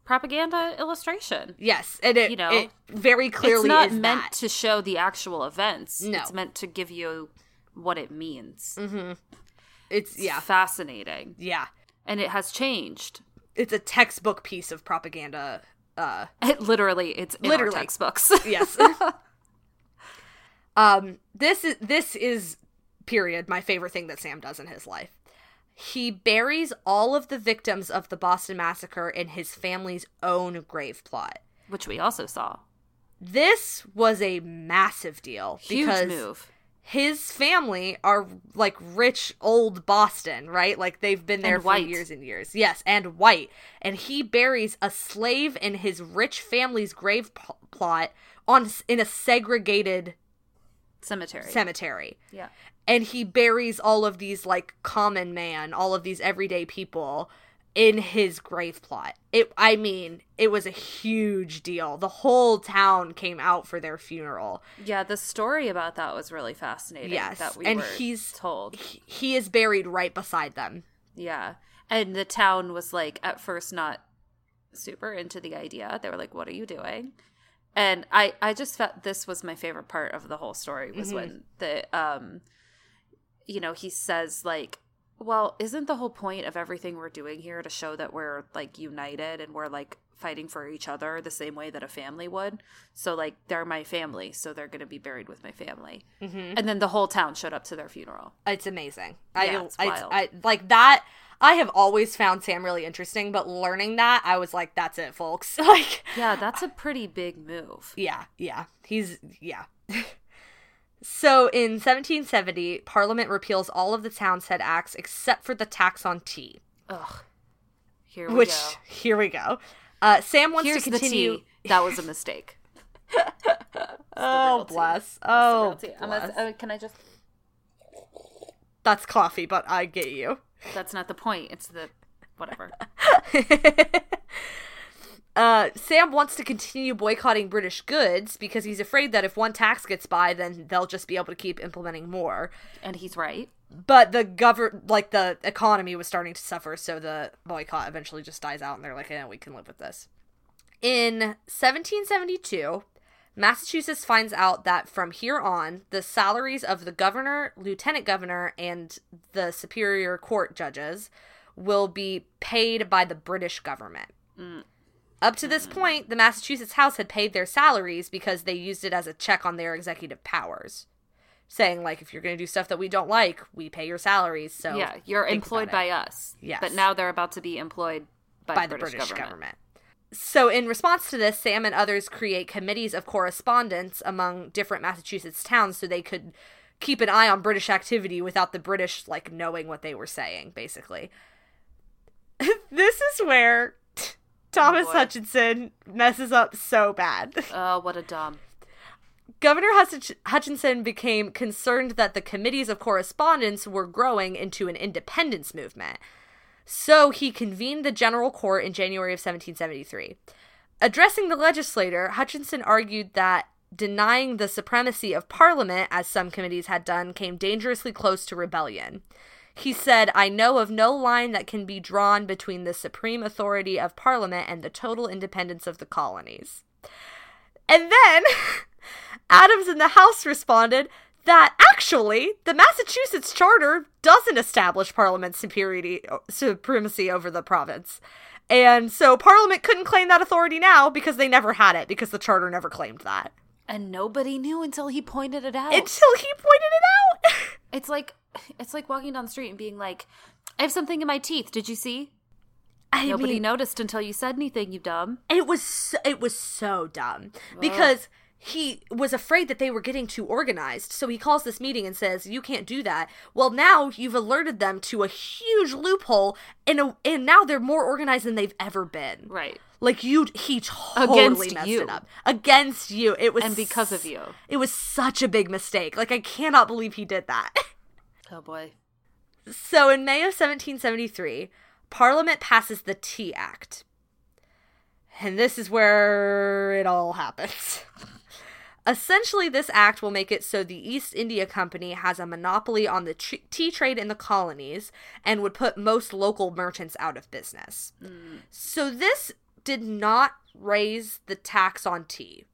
propaganda illustration. Yes, and it You know, it very clearly it's not meant that. to show the actual events. No. It's meant to give you what it means. Mm-hmm. It's yeah, Fascinating. yeah. And it has changed. It's a textbook piece of propaganda. Uh, It literally it's in Literally. our textbooks. yes. um, this is this is period my favorite thing that Sam does in his life. He buries all of the victims of the Boston Massacre in his family's own grave plot. Which we also saw. This was a massive deal Huge because move. His family are like rich old Boston, right? Like they've been there And for white. years and years. Yes, and white. And he buries a slave in his rich family's grave p- plot on in a segregated Cemetery. cemetery. yeah. And he buries all of these like common man, all of these everyday people in his grave plot. It I mean, it was a huge deal. The whole town came out for their funeral. Yeah, the story about that was really fascinating. Yes, that we and he's- told. He, he is buried right beside them. Yeah, and the town was like at first not super into the idea. They were like, "What are you doing?" And I, I just felt this was my favorite part of the whole story was when the, um, you know, he says like, "Well, isn't the whole point of everything we're doing here to show that we're like united and we're like fighting for each other the same way that a family would? So like, they're my family, so they're gonna be buried with my family." Mm-hmm. And then the whole town showed up to their funeral. It's amazing. Yeah, I, it's I, wild. I like that. I have always found Sam really interesting, but learning that, I was like, "That's it, folks." like, Yeah, that's a pretty big move. yeah, yeah, he's yeah. so in 1770, Parliament repeals all of the Townshend Acts except for the tax on tea, Ugh. Here we go which go. here we go. Uh, Sam wants Here's to the continue. tea. That was a mistake. oh bless! Oh, real tea. I'm bless. a- uh, can I just? that's coffee, but I get you. That's not the point. It's the whatever. Uh, Sam wants to continue boycotting British goods because he's afraid that if one tax gets by, then they'll just be able to keep implementing more. And he's right. But the govern like the economy was starting to suffer, so the boycott eventually just dies out, and they're like, "Yeah, we can live with this." In 1772, Massachusetts finds out that from here on, the salaries of the governor, lieutenant governor, and the superior court judges will be paid by the British government. Up to this point, the Massachusetts House had paid their salaries because they used it as a check on their executive powers. Saying, like, if you're going to do stuff that we don't like, we pay your salaries. So, yeah, you're employed about it. by us. Yes. But now they're about to be employed by, by the the British government. government. So, in response to this, Sam and others create committees of correspondence among different Massachusetts towns so they could keep an eye on British activity without the British, like, knowing what they were saying, basically. this is where Thomas boy. Hutchinson messes up so bad. Oh, what a dumb. Governor Hutch- Hutchinson became concerned that the committees of correspondence were growing into an independence movement. So he convened the General Court in January of 1773. Addressing the legislator, Hutchinson argued that denying the supremacy of Parliament, as some committees had done, came dangerously close to rebellion. He said, I know of no line that can be drawn between the supreme authority of Parliament and the total independence of the colonies. And then Adams in the House responded that actually the Massachusetts Charter doesn't establish Parliament's supremacy over the province. And so Parliament couldn't claim that authority now because they never had it, because the Charter never claimed that. And nobody knew until he pointed it out. Until he pointed it out. It's like it's like walking down the street and being like, "I have something in my teeth. Did you see?" I Nobody mean, noticed until you said anything. You dumb. it was so, it was so dumb because he was afraid that they were getting too organized. So he calls this meeting and says, "You can't do that." Well, now you've alerted them to a huge loophole, and a, and now they're more organized than they've ever been. Right. Like you, he totally Against messed you. it up against you. It was And because of you. It was such a big mistake. Like I cannot believe he did that. Oh boy. so in May of 1773, Parliament passes the Tea Act, and this is where it all happens. Essentially, this act will make it so the East India Company has a monopoly on the tr- tea trade in the colonies and would put most local merchants out of business. So, this did not raise the tax on tea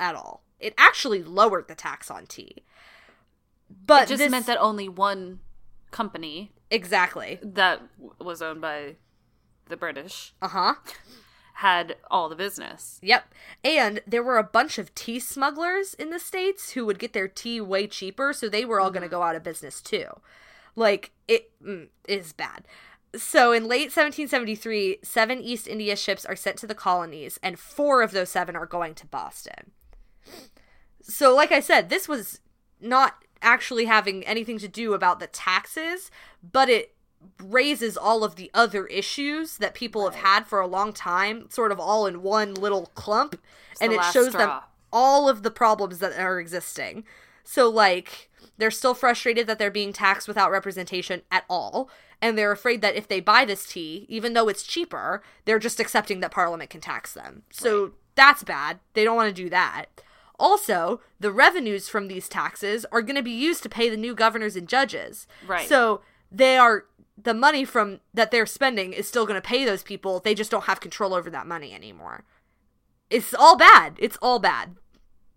at all. It actually lowered the tax on tea. But It just this, meant that only one company exactly. that was owned by the British Uh huh. Had all the business. Yep. And there were a bunch of tea smugglers in the States who would get their tea way cheaper, so they were all going to go out of business too. Like, it mm, is bad. So in late 1773, seven East India ships are sent to the colonies, and four of those seven are going to Boston. So, like I said, this was not actually having anything to do about the taxes, but it raises all of the other issues that people have had for a long time, sort of all in one little clump, and it shows them all of the problems that are existing. So, like, they're still frustrated that they're being taxed without representation at all, and they're afraid that if they buy this tea, even though it's cheaper, they're just accepting that Parliament can tax them. So, that's bad. They don't want to do that. Also, the revenues from these taxes are going to be used to pay the new governors and judges. Right. So, they are the money from that they're spending is still going to pay those people. They just don't have control over that money anymore. It's all bad. It's all bad.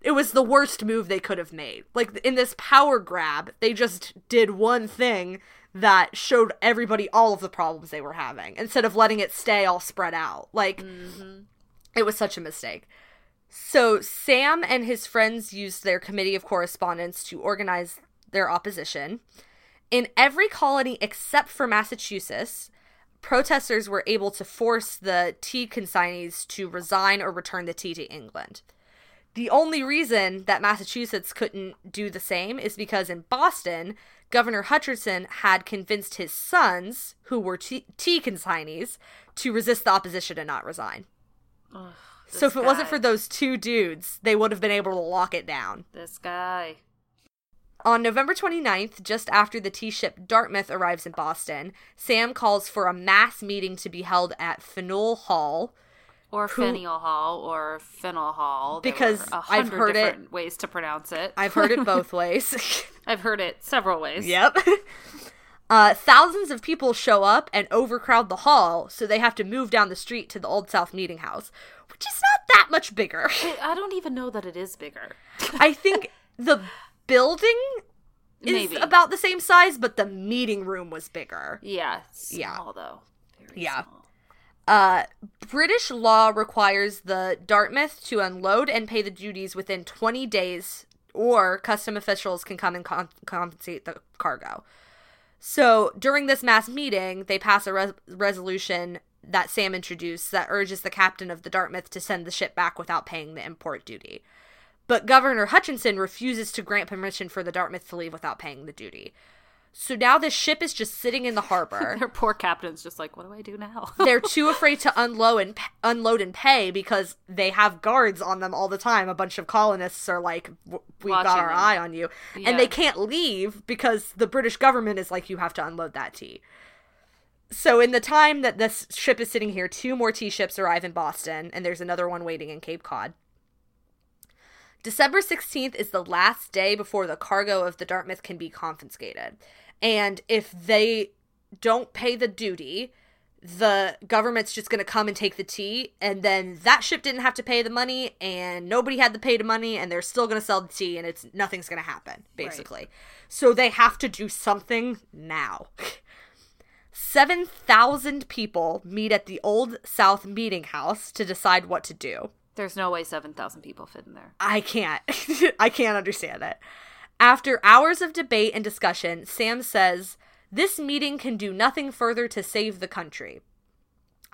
It was the worst move they could have made. Like in this power grab, they just did one thing that showed everybody all of the problems they were having instead of letting it stay all spread out. Like mm-hmm. it was such a mistake. So Sam and his friends used their committee of correspondence to organize their opposition. In every colony except for Massachusetts, protesters were able to force the tea consignees to resign or return the tea to England. The only reason that Massachusetts couldn't do the same is because in Boston, Governor Hutchinson had convinced his sons, who were tea, tea consignees, to resist the opposition and not resign. Ugh, So if it wasn't for those two dudes, they would have been able to lock it down. this guy, On November 29th, just after the tea ship Dartmouth arrives in Boston, Sam calls for a mass meeting to be held at Faneuil Hall. or Faneuil Hall, or Fennel Hall, Because I've heard it- ways to pronounce it. I've heard it both ways. I've heard it several ways. yep. Uh, thousands of people show up and overcrowd the hall, so they have to move down the street to the Old South Meeting House, which is not that much bigger. I don't even know that it is bigger. I think the building is Maybe. about the same size, but the meeting room was bigger. Yeah, Yeah. small though. Very Yeah. small. Uh, British law requires the Dartmouth to unload and pay the duties within 20 days, or custom officials can come and com- compensate the cargo. So during this mass meeting, they pass a res- resolution that Sam introduced that urges the captain of the Dartmouth to send the ship back without paying the import duty. But Governor Hutchinson refuses to grant permission for the Dartmouth to leave without paying the duty. So now this ship is just sitting in the harbor. Their poor captain's just like, what do I do now? they're too afraid to unload and unload and pay because they have guards on them all the time. A bunch of colonists are like, "We've got our them. eye on you," Yeah. and they can't leave because the British government is like, "You have to unload that tea." So in the time that this ship is sitting here, two more tea ships arrive in Boston, and there's another one waiting in Cape Cod. December 16th is the last day before the cargo of the Dartmouth can be confiscated. And if they don't pay the duty, the government's just going to come and take the tea. And then that ship didn't have to pay the money, and nobody had to pay the money, and they're still going to sell the tea, and it's nothing's going to happen, basically. So they have to do something now. 7,000 people meet at the Old South Meeting House to decide what to do. There's no way 7,000 people fit in there. I can't. I can't understand it. After hours of debate and discussion, Sam says, This meeting can do nothing further to save the country.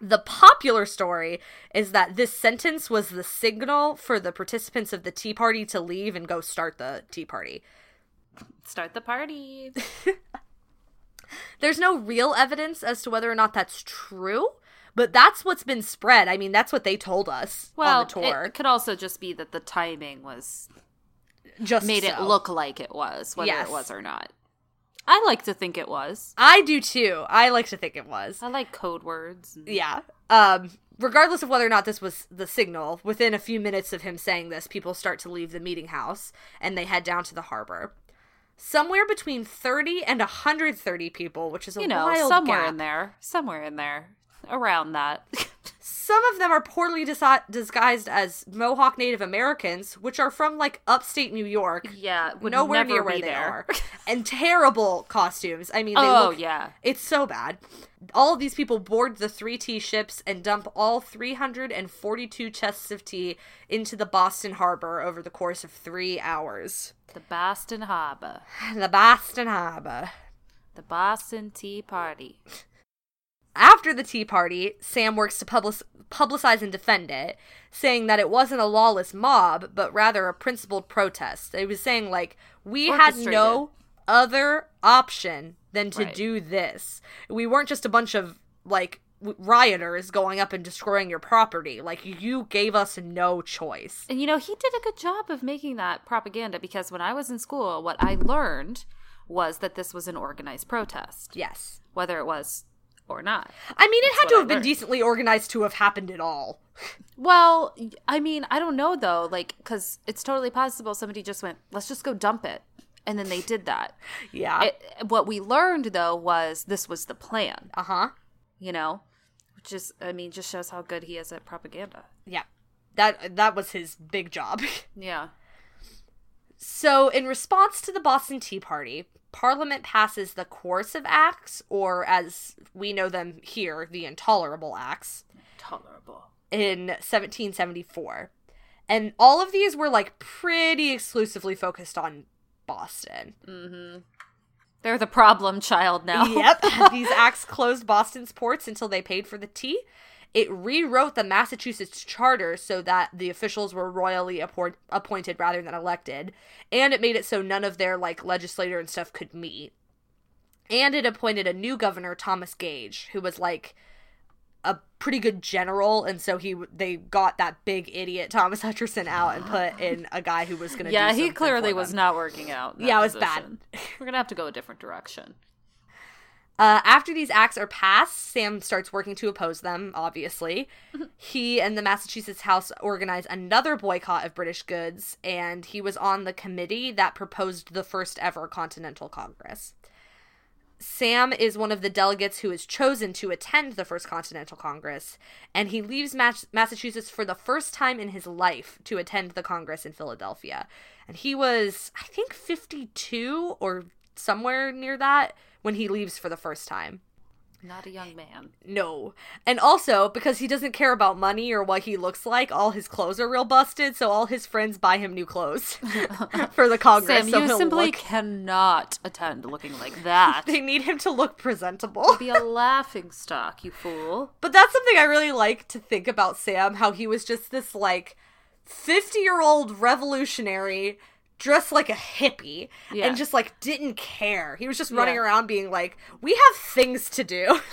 The popular story is that this sentence was the signal for the participants of the Tea Party to leave and go start the Tea Party. Start the party. There's no real evidence as to whether or not that's true, but that's what's been spread. I mean, that's what they told us Well, on the tour. it could also just be that the timing was Just made it look like it was, whether Yes. it was or not. I like to think it was. I do too. I like to think it was. I like code words. and- Yeah. Um, regardless of whether or not this was the signal, within a few minutes of him saying this, people start to leave the meeting house and they head down to the harbor. Somewhere between 30 and 130 people, which is a You know, wild somewhere gap. in there, somewhere in there, around that. Some of them are poorly disi- disguised as Mohawk Native Americans, which are from like upstate New York. yeah, nowhere never near where be they are. and terrible costumes. I mean, they oh look yeah, It's so bad. All of these people board the three tea ships and dump all 342 chests of tea into the Boston harbor over the course of three hours. the Boston Harbor, The Boston harbor. the Boston Tea Party. After the Tea Party, Sam works to public- publicize and defend it, saying that it wasn't a lawless mob, but rather a principled protest. He was saying, like, we had no other option than to Right. do this. We weren't just a bunch of, like, rioters going up and destroying your property. Like, you gave us no choice. And you know, he did a good job of making that propaganda because when I was in school, what I learned was that this was an organized protest, Yes. whether it was or not. I mean, it That's had to I have been learned. decently organized to have happened at all. Well, I mean, I don't know though, like, because it's totally possible somebody just went, let's just go dump it. And then they did that. Yeah. It, what we learned though was this was the plan, uh huh. you know? Which is, I mean, just shows how good he is at propaganda. Yeah. That that was his big job. Yeah. So, in response to the Boston Tea Party, Parliament passes the Coercive Acts, or as we know them here, the Intolerable Acts, Tolerable. in 1774. And all of these were like pretty exclusively focused on Boston. Mm-hmm. They're the problem child now. Yep. These acts closed Boston's ports until they paid for the tea. It rewrote the Massachusetts charter so that the officials were royally appoint- appointed rather than elected, and it made it so none of their like legislator and stuff could meet. And it appointed a new governor, Thomas Gage, who was like a pretty good general, and so he they got that big idiot Thomas Hutchinson out and put in a guy who was going to. yeah, he clearly was not working out. Yeah, it was bad. We're gonna have to go a different direction. Uh, after these acts are passed, Sam starts working to oppose them, obviously. he and the Massachusetts House organize another boycott of British goods, and he was on the committee that proposed the first ever Continental Congress. Sam is one of the delegates who is chosen to attend the First Continental Congress, and he leaves Mas- Massachusetts for the first time in his life to attend the Congress in Philadelphia. And he was, I think, 52 or somewhere near that when he leaves for the first time. Not a young man. No. And also, because he doesn't care about money or what he looks like, all his clothes are real busted, so all his friends buy him new clothes for the Congress. Sam, so you simply look- cannot attend looking like that. They need him to look presentable. Be a laughing stock, you fool. But that's something I really like to think about Sam, how he was just this like 50 year old revolutionary dressed like a hippie Yeah. and just like didn't care. He was just running Yeah. around being like, we have things to do.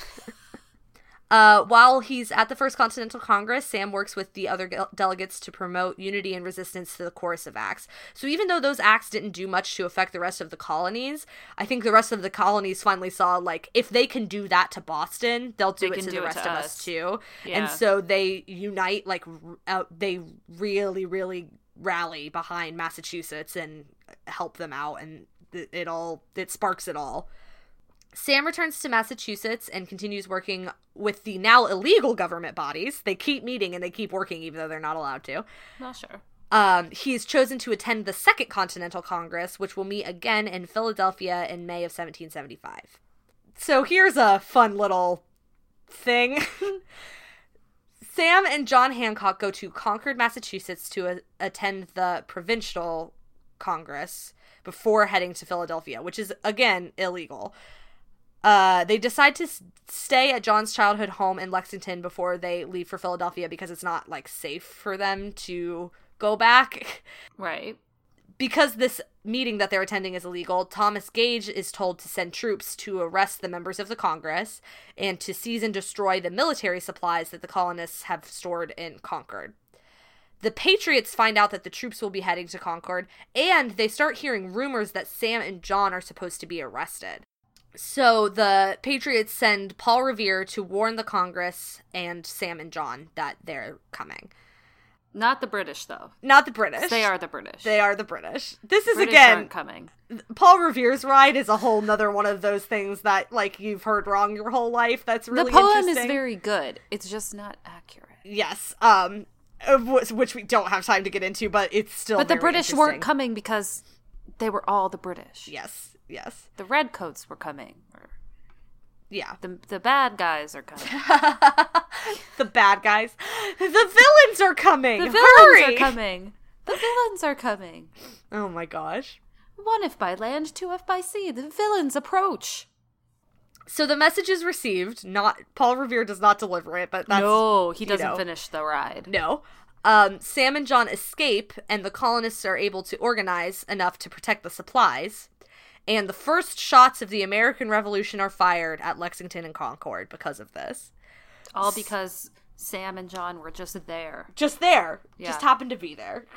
Uh, while he's at the First Continental Congress, Sam works with the other ge- delegates to promote unity and resistance to the Coercive Acts. So even though those acts didn't do much to affect the rest of the colonies, I think the rest of the colonies finally saw like if they can do that to Boston, they'll do They it to do the it rest to of us. us too. Yeah. And so they unite, like r- out, they really, really rally behind Massachusetts and help them out, and it, it all it sparks it all. Sam returns to Massachusetts and continues working with the now illegal government bodies. They keep meeting and they keep working even though they're not allowed to. Not sure. Um, he is chosen to attend the Second Continental Congress, which will meet again in Philadelphia in May of 1775. So here's a fun little thing. Sam and John Hancock go to Concord, Massachusetts to a- attend the Provincial Congress before heading to Philadelphia, which is, again, illegal. Uh, they decide to s- stay at John's childhood home in Lexington before they leave for Philadelphia because it's not like safe for them to go back. Right. Because this meeting that they're attending is illegal, Thomas Gage is told to send troops to arrest the members of the Congress and to seize and destroy the military supplies that the colonists have stored in Concord. The Patriots find out that the troops will be heading to Concord, and they start hearing rumors that Sam and John are supposed to be arrested. So the Patriots send Paul Revere to warn the Congress and Sam and John that they're coming. Not the British though. Not the British. They are the British. They are the British. This is British again aren't coming. Paul Revere's ride is a whole nother one of those things that like you've heard wrong your whole life. That's really the poem is very good. It's just not accurate. yes. Um, which which we don't have time to get into, but it's still. But the British weren't coming because they were all the British. Yes. Yes. The redcoats were coming. Or Yeah. the the bad guys are coming. the bad guys. The villains are coming. The villains Hurry! are coming. The villains are coming. Oh my gosh. One if by land, two if by sea. The villains approach. So the message is received. Not Paul Revere does not deliver it, but that's no, he doesn't know. finish the ride. No. Um, Sam and John escape, and the colonists are able to organize enough to protect the supplies. And the first shots of the American Revolution are fired at Lexington and Concord because of this. All because Sam and John were just there. Just there. Just happened to be there.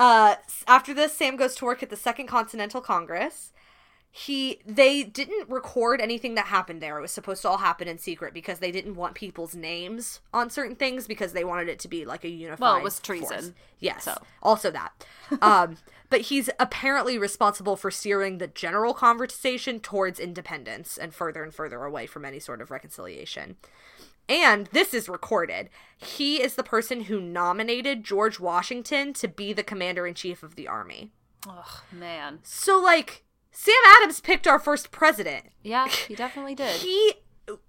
Uh, after this, Sam goes to work at the Second Continental Congress. He they didn't record anything that happened there. It was supposed to all happen in secret because they didn't want people's names on certain things because they wanted it to be like a unified. Well, it was force. treason, Yes, so. also that. um, but he's apparently responsible for steering the general conversation towards independence and further and further away from any sort of reconciliation. And this is recorded. He is the person who nominated George Washington to be the commander in chief of the army. Oh man. So, like, Sam Adams picked our first president. Yeah, he definitely did. He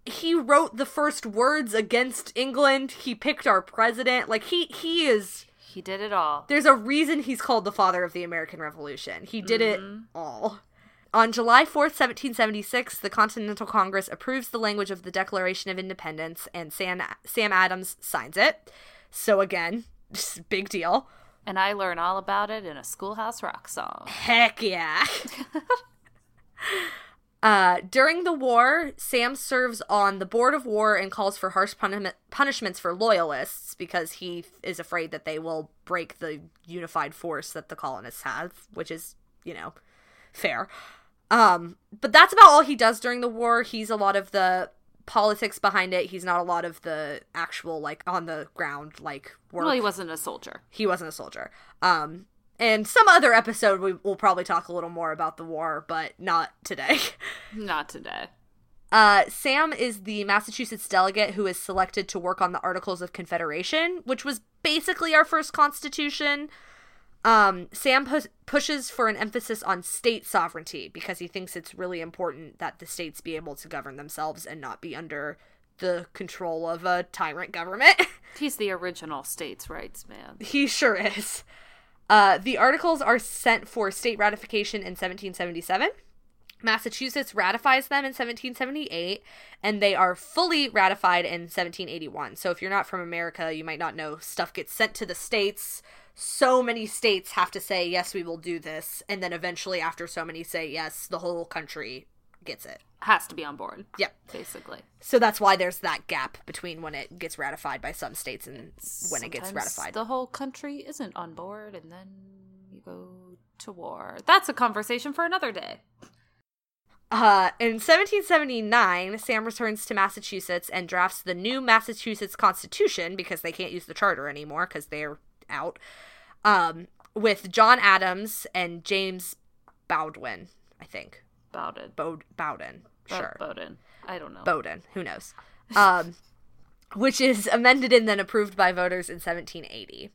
he wrote the first words against England. He picked our president. Like he he is He did it all. there's a reason he's called the father of the American Revolution. He did it mm-hmm. all. On July 4th, 1776, the Continental Congress approves the language of the Declaration of Independence and Sam, Sam Adams signs it. So, again, big deal. And I learn all about it in a schoolhouse rock song. Heck yeah. uh, during the war, Sam serves on the Board of War and calls for harsh puni- punishments for loyalists because he is afraid that they will break the unified force that the colonists have, which is, you know, fair. Um, but that's about all he does during the war. He's a lot of the politics behind it. He's not a lot of the actual like on the ground like work Well, he wasn't a soldier. he wasn't a soldier. Um, and some other episode we will probably talk a little more about the war, but not today. Not today. Uh, Sam is the Massachusetts delegate who is selected to work on the Articles of Confederation, which was basically our first constitution. Um, Sam pu- pushes for an emphasis on state sovereignty because he thinks it's really important that the states be able to govern themselves and not be under the control of a tyrant government. He's the original states' rights man. He sure is. Uh, the articles are sent for state ratification in 1777. Massachusetts ratifies them in 1778, and they are fully ratified in 1781. So, if you're not from America, you might not know stuff gets sent to the states. So many states have to say, yes, we will do this. And then eventually, after so many say yes, the whole country gets it. Has to be on board, Yep. basically. So, that's why there's that gap between when it gets ratified by some states and when it gets ratified. The whole country isn't on board, and then you go to war. That's a conversation for another day. Uh, in 1779, Sam returns to Massachusetts and drafts the new Massachusetts Constitution because they can't use the charter anymore because they're out. Um, with John Adams and James Bowdoin, I think. Bowden. Bowd- Bowden, sure. Bowden. I don't know. Bowden, who knows? Um, which is amended and then approved by voters in 1780.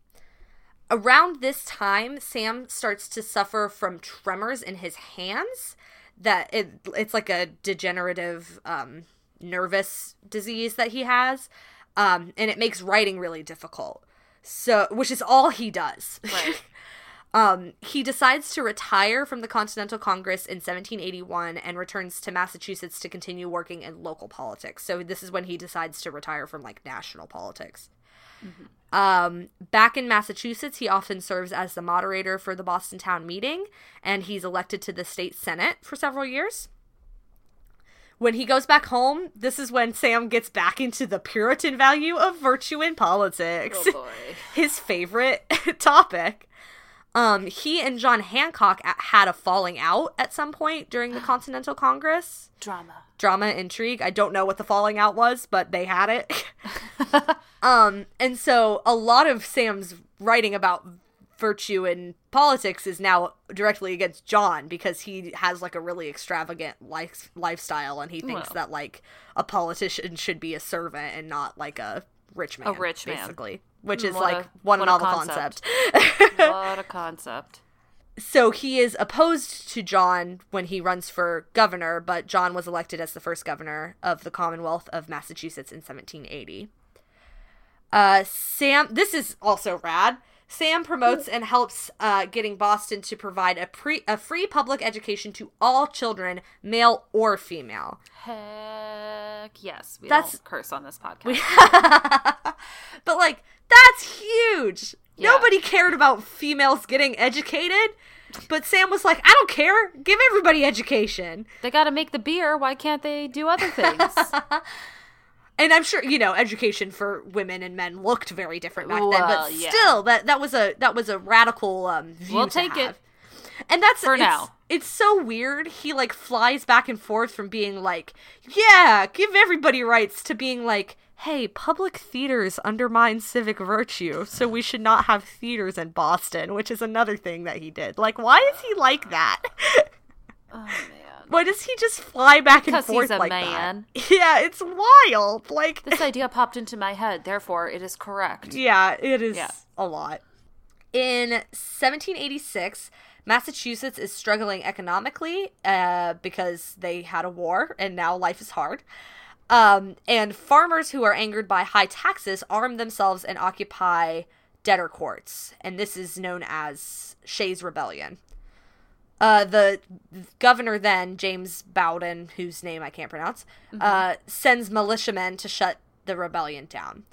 Around this time, Sam starts to suffer from tremors in his hands. That it, it's like a degenerative um, nervous disease that he has, um, and it makes writing really difficult. So, which is all he does. Right. Um, he decides to retire from the Continental Congress in 1781 and returns to Massachusetts to continue working in local politics. So this is when he decides to retire from like national politics. Um, back in Massachusetts, he often serves as the moderator for the Boston Town Meeting, and he's elected to the state senate for several years. When he goes back home, this is when Sam gets back into the Puritan value of virtue in politics. Oh boy. His favorite topic. Um, he and John Hancock a- had a falling out at some point during the Continental Congress. Drama. Drama, intrigue. I don't know what the falling out was, but they had it. um, and so a lot of Sam's writing about virtue in politics is now directly against John because he has like a really extravagant life lifestyle and he thinks Well. that like a politician should be a servant and not like a rich man. A rich man. basically. Which is What like a- one what a novel concept. concept. what a concept. so he is opposed to John when he runs for governor, but John was elected as the first governor of the Commonwealth of Massachusetts in 1780. Uh, Sam, this is also rad. Sam promotes and helps uh, getting Boston to provide a pre a free public education to all children, male or female. Heck yes. We That's- don't curse on this podcast. but like that's huge. Yeah. Nobody cared about females getting educated, but Sam was like, I don't care. Give everybody education. they got to make the beer. Why can't they do other things? And I'm sure you know education for women and men looked very different back then, but yeah. still, that that was a that was a radical um, view. We'll take it. And that's For it's- now. It's so weird. He like flies back and forth from being like, "Yeah, give everybody rights," to being like, "Hey, public theaters undermine civic virtue, so we should not have theaters in Boston," which is another thing that he did. Like, why is he like that? oh man. Why does he just fly back Because and he's forth a like man. that? Yeah, it's wild. Like This idea popped into my head. Therefore, it is correct. Yeah, it is Yeah. a lot. In 1786, Massachusetts is struggling economically uh, because they had a war and now life is hard. Um, and farmers who are angered by high taxes arm themselves and occupy debtor courts. And this is known as Shays Rebellion. Uh, the governor then, James Bowdoin, whose name I can't pronounce, uh, sends militiamen to shut the rebellion down.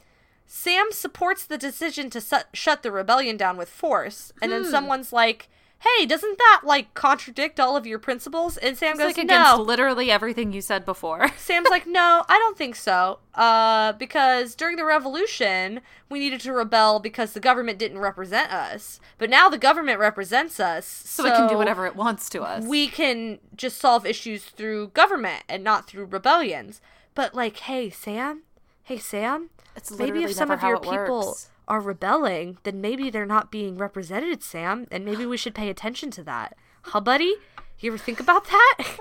Sam supports the decision to su- shut the rebellion down with force, and then someone's like, "Hey, doesn't that like contradict all of your principles?" And Sam It's goes, like against "No." literally everything you said before. Sam's like, "No, I don't think so. Uh, because during the revolution, we needed to rebel because the government didn't represent us, but now the government represents us, so it can do whatever it wants to us. we can just solve issues through government and not through rebellions." But like, hey, Sam, hey, Sam, It's maybe if some of your people works. Are rebelling, then maybe they're not being represented, Sam, and maybe we should pay attention to that. Huh, buddy? You ever think about that?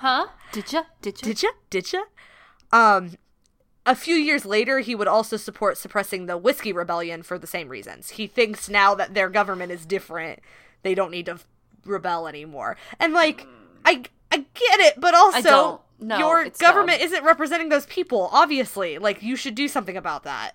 Huh? Did ya? Did ya? Did ya? Did ya? Um, a few years later, he would also support suppressing the Whiskey Rebellion for the same reasons. He thinks now that their government is different, they don't need to rebel anymore. And like, I I get it, but also. No, your government dumb. isn't representing those people. Obviously, like you should do something about that.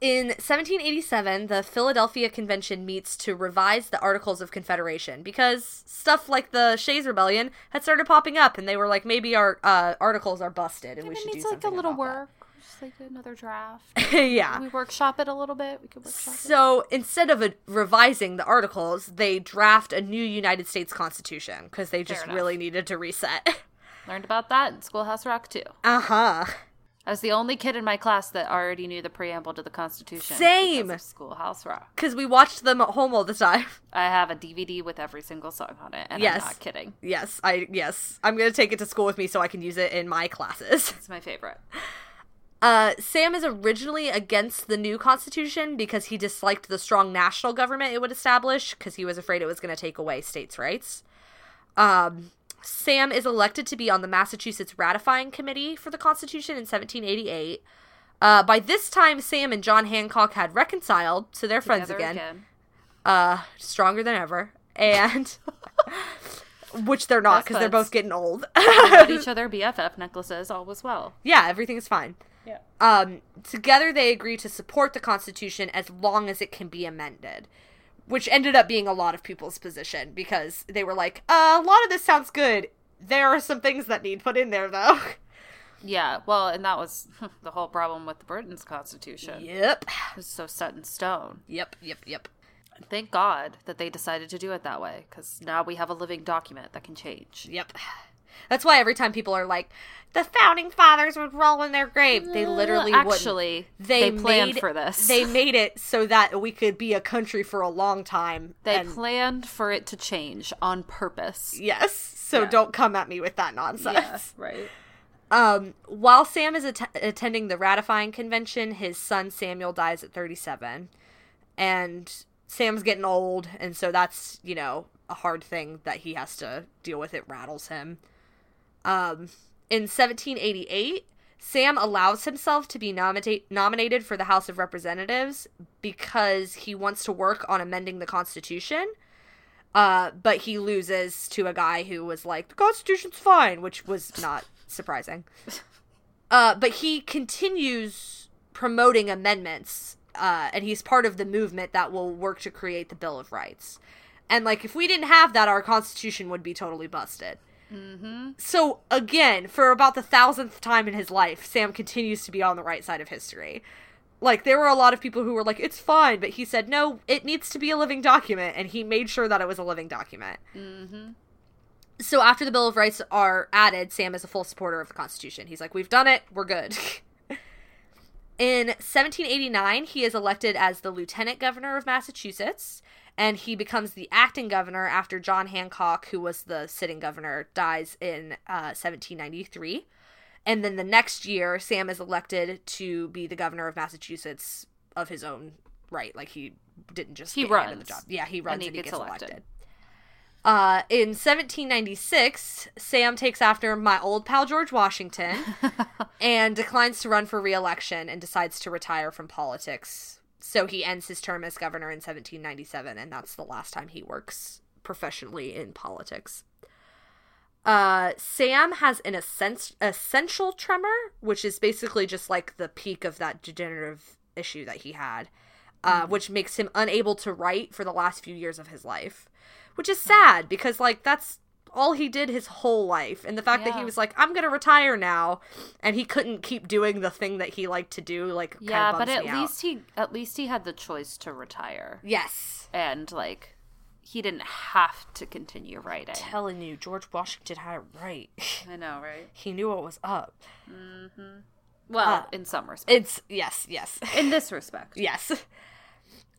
In 1787, the Philadelphia Convention meets to revise the Articles of Confederation because stuff like the Shays Rebellion had started popping up, and they were like, maybe our uh, articles are busted, and we should do needs like a little about work. Just like another draft. yeah. we workshop it a little bit. We could workshop it. So instead of uh revising the articles, they draft a new United States Constitution because they just enough. really needed to reset. Learned about that in Schoolhouse Rock too. uh huh. I was the only kid in my class that already knew the preamble to the Constitution. Same. Schoolhouse Rock. Because we watched them at home all the time. I have a DVD with every single song on it, and Yes. I'm not kidding. Yes, I yes, I'm gonna take it to school with me so I can use it in my classes. It's my favorite. Uh, Sam is originally against the new constitution because he disliked the strong national government it would establish because he was afraid it was going to take away states' rights. Um, Sam is elected to be on the Massachusetts ratifying committee for the Constitution in 1788. Uh, by this time, Sam and John Hancock had reconciled, so they're friends Together again. Uh, stronger than ever, and which they're not because they're both getting old. Got each other BFF necklaces. All was well. yeah, everything's fine. Yeah. Um, together they agree to support the Constitution as long as it can be amended, which ended up being a lot of people's position because they were like, uh, a lot of this sounds good. There are some things that need put in there, though. Yeah, well, and that was the whole problem with Britain's constitution. Yep. It was so set in stone. Yep, yep, yep. Thank God that they decided to do it that way, because now we have a living document that can change. Yep. That's why every time people are like, the founding fathers would roll in their grave, they literally Uh, wouldn't. actually They, they, planned made- for this. They made it so that we could be a country for a long time. They and- planned for it to change on purpose. yes. So Yeah. don't come at me with that nonsense. right. Um, while Sam is att- attending the ratifying convention, his son Samuel dies at 37. And Sam's getting old, and so that's, you know, a hard thing that he has to deal with. It rattles him. Um, in 1788, Sam allows himself to be nominate- nominated for the House of Representatives because he wants to work on amending the Constitution. Uh, but he loses to a guy who was like, the Constitution's fine, which was not surprising. Uh, but he continues promoting amendments, uh, and he's part of the movement that will work to create the Bill of Rights. And like, if we didn't have that, our Constitution would be totally busted. Mm-hmm. So again, for about the thousandth time in his life, Sam continues to be on the right side of history. Like there were a lot of people who were like, "It's fine," but he said, "No, it needs to be a living document," and he made sure that it was a living document. Mm-hmm. So after the Bill of Rights are added, Sam is a full supporter of the Constitution. He's like, "We've done it. We're good." In 1789, he is elected as the lieutenant governor of Massachusetts, and he becomes the acting governor after John Hancock, who was the sitting governor, dies in uh, 1793. And then the next year, Sam is elected to be the governor of Massachusetts of his own right. Like he didn't just He get handed the runs. job. Yeah, he runs and he he, gets gets elected. elected. Uh, in 1796, Sam takes after my old pal George Washington and declines to run for re-election and decides to retire from politics. So he ends his term as governor in 1797, and that's the last time he works professionally in politics. Uh, Sam has an essen- essential tremor, which is basically just like the peak of that degenerative issue that he had, uh, which makes him unable to write for the last few years of his life, which is sad because like that's all he did his whole life, and the fact that he was like, "I'm gonna retire now," and he couldn't keep doing the thing that he liked to do, like Yeah, but at me out. least he at least he had the choice to retire. yes. And like he didn't have to continue writing. Telling you, George Washington had it right. I know, right? he knew what was up. Well, Uh, in some respects. It's yes, yes. In this respect. Yes.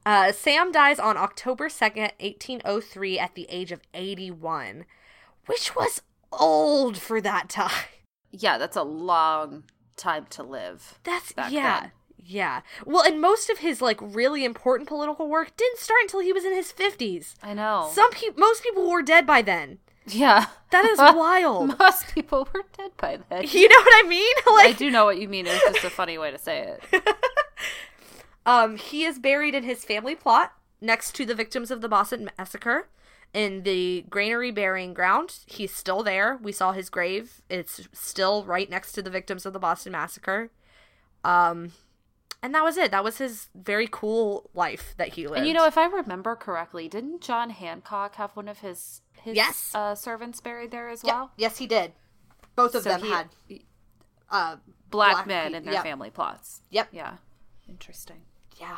Uh, Sam dies on October 2nd, 1803, at the age of 81, which was old for that time. Yeah, that's a long time to live. That's, yeah. then. Yeah. Well, and most of his, like, really important political work didn't start until he was in his 50s. I know. Some people, most people were dead by then. yeah. That is wild. Most people were dead by then. you know what I mean? I do know what you mean. It's just a funny way to say it. Um, he is buried in his family plot next to the victims of the Boston Massacre in the granary burying ground. He's still there. We saw his grave. It's still right next to the victims of the Boston Massacre. Um, and that was it. That was his very cool life that he lived. And you know, if I remember correctly, didn't John Hancock have one of his his Yes. uh, servants buried there as well? yes, he did. Both of So them he- had uh, black, black men pe- in their yep. family plots. Yep. Yeah. Interesting. Yeah.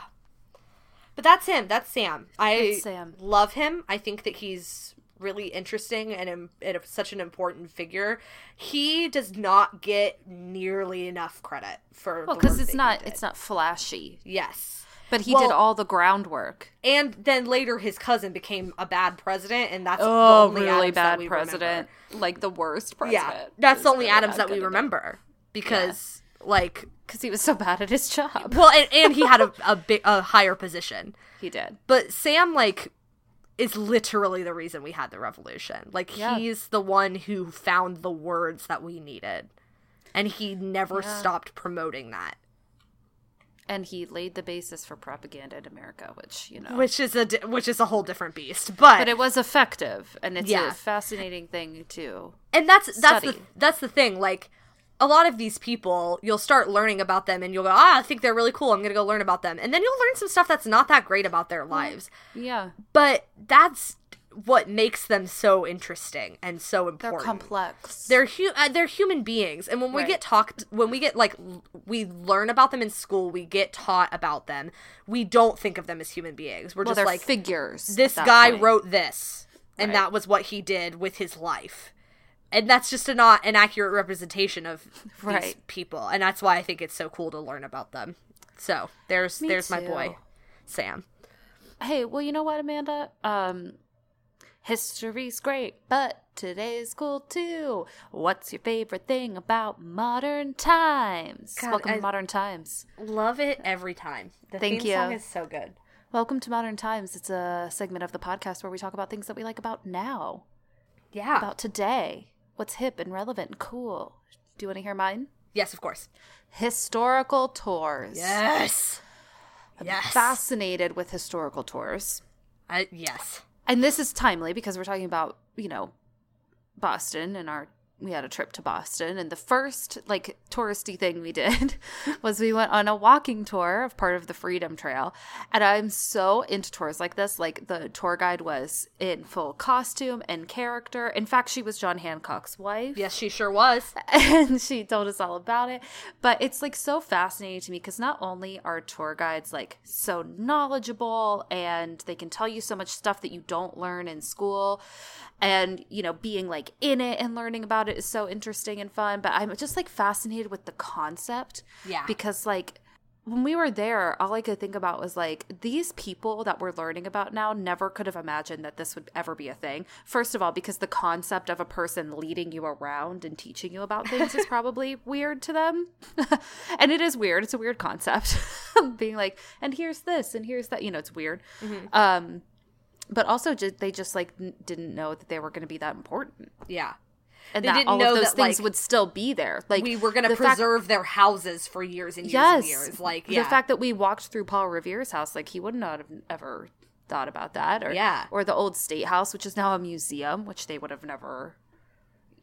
But that's him. That's Sam. I That's Sam. love him. I think that he's really interesting and, im- and such an important figure. He does not get nearly enough credit for Well, because it's not it's not flashy, yes. but he Well- did all the groundwork. And then later his cousin became a bad president and that's Oh, really Adams bad president, like the worst president. Yeah. That's the only really Adams that we remember because like because he was so bad at his job. well and, and he had a a big a higher position. He did. But Sam, like, is literally the reason we had the revolution. Like, Yeah. he's the one who found the words that we needed. And he never Yeah. stopped promoting that. And he laid the basis for propaganda in America, which you know, Which is a di- which is a whole different beast. But, but it was effective, and it's Yeah. a fascinating thing too. and that's that's the that's the thing. Like a lot of these people, you'll start learning about them and you'll go, ah, I think they're really cool. I'm going to go learn about them. And then you'll learn some stuff that's not that great about their lives. Yeah. But that's what makes them so interesting and so important. They're complex. They're hu- uh, they're human beings, and when we Right. get talked, when we get like l- we learn about them in school, we get taught about them. We don't think of them as human beings. We're well, just like figures. this guy point. wrote this, and Right. that was what he did with his life. And that's just a, not an accurate representation of these Right. people, and that's why I think it's so cool to learn about them. So there's Me there's my boy, Sam. Hey, well, you know what, Amanda? Um, history's great, but today's cool too. What's your favorite thing about modern times? God, Welcome I- to modern times. Love it every time. The Thank theme song you. is so good. Welcome to modern times. It's a segment of the podcast where we talk about things that we like about now, Yeah. about today, what's hip and relevant and cool. Do you want to hear mine? yes, of course. Historical tours. Yes. Yes. Fascinated with historical tours. I, yes. and this is timely because we're talking about you know boston and our we had a trip to boston and the first like touristy thing we did was we went on a walking tour of part of the freedom trail and i'm so into tours like this like the tour guide was in full costume and character in fact she was john hancock's wife Yes, she sure was. and she told us all about it. But it's like so fascinating to me because not only are tour guides like so knowledgeable and they can tell you so much stuff that you don't learn in school, and you know, being like in it and learning about it is so interesting and fun. But I'm just like fascinated with the concept. Yeah. Because like, when we were there, all I could think about was like these people that we're learning about now never could have imagined that this would ever be a thing. First of all, because the concept of a person leading you around and teaching you about things is probably weird to them. and it is weird. It's a weird concept. Being like, and here's this and here's that, you know, it's weird. Um but also they just like didn't know that they were going to be that important Yeah. And They that didn't all of those that, things like, would still be there. Like we were going to the fact- preserve their houses for years and years yes, and years. Like, yeah. the fact that we walked through Paul Revere's house, like he would not have ever thought about that, or Yeah. or the old state house, which is now a museum, which they would have never,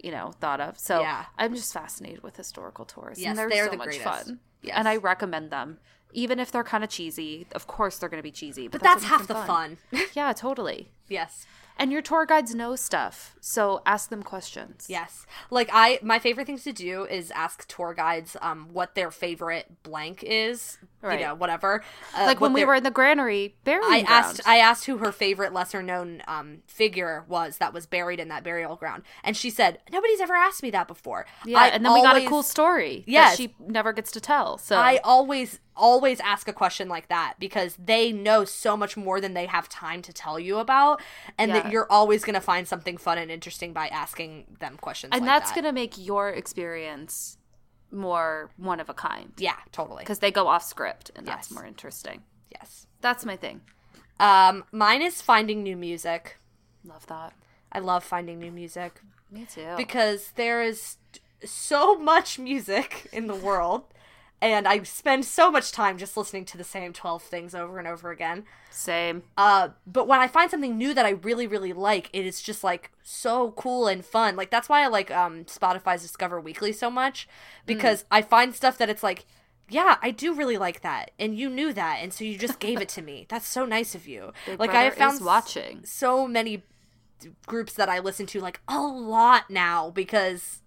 you know, thought of. So Yeah. I'm just fascinated with historical tours, Yes, and they're, they're so the much greatest. fun. Yes. and I recommend them, even if they're kind of cheesy. Of course, they're going to be cheesy, but, but that's what half the them fun. yeah, totally. yes. And your tour guides know stuff, so ask them questions. Yes. Like I my favorite things to do is ask tour guides um what their favorite blank is. Right. You know, whatever. Uh, Like when we were in the granary burying I asked. I asked who her favorite lesser known um figure was that was buried in that burial ground. And she said, Nobody's ever asked me that before. yeah, I and then we got a cool story that she never gets to tell. So I always always ask a question like that because they know so much more than they have time to tell you about and Yeah. that you're always going to find something fun and interesting by asking them questions and like that's that. going to make your experience more one of a kind Yeah, totally. because they go off script and that's Yes. more interesting. Yes. That's my thing. Um mine is finding new music. Love that. I love finding new music Me too. because there is so much music in the world and I spend so much time just listening to the same 12 things over and over again. Same. Uh, but when I find something new that I really, really like, it is just like so cool and fun. Like that's why I like um Spotify's Discover Weekly so much because I find stuff that it's like, yeah, I do really like that, and you knew that, and so you just gave it to me. That's so nice of you. Big like I have found watching. so many groups that I listen to like a lot now because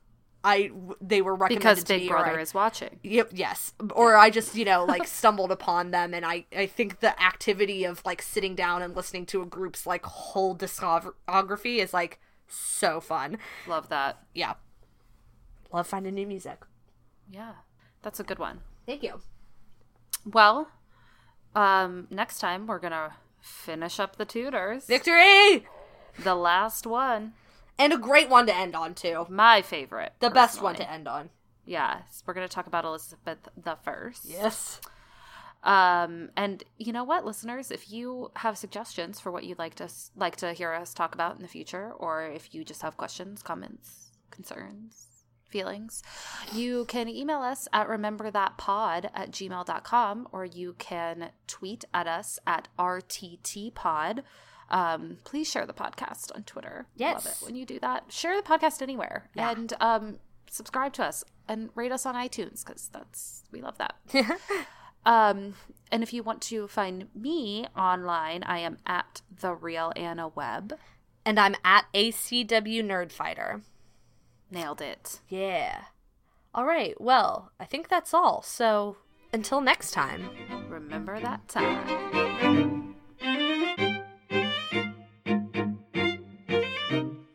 I they were recommended Because to Big me Brother I- is watching. Yep, yes. Or I just, you know, like stumbled upon them and I I think the activity of like sitting down and listening to a group's like whole discography is like so fun. Love that. Yeah. Love finding new music. Yeah. That's a good one. Thank you. Well, um, next time we're gonna finish up the Tudors. Victory! the last one. And a great one to end on too. My favorite. The best one to end on. Yes. We're gonna talk about Elizabeth the First. Yes. Um, and you know what, listeners, if you have suggestions for what you'd like to like to hear us talk about in the future, or if you just have questions, comments, concerns, feelings, you can email us at rememberthatpod at gmail.com or you can tweet at us at rttpod. Um, please share the podcast on Twitter. Love Yes. it when you do that. Share the podcast anywhere. Yeah. And um subscribe to us and rate us on iTunes because that's we love that. um, and if you want to find me online, I am at the real Anna Webb. And I'm at ACW Nerdfighter. Nailed it. Yeah. All right. Well, I think that's all. So until next time. Remember that time.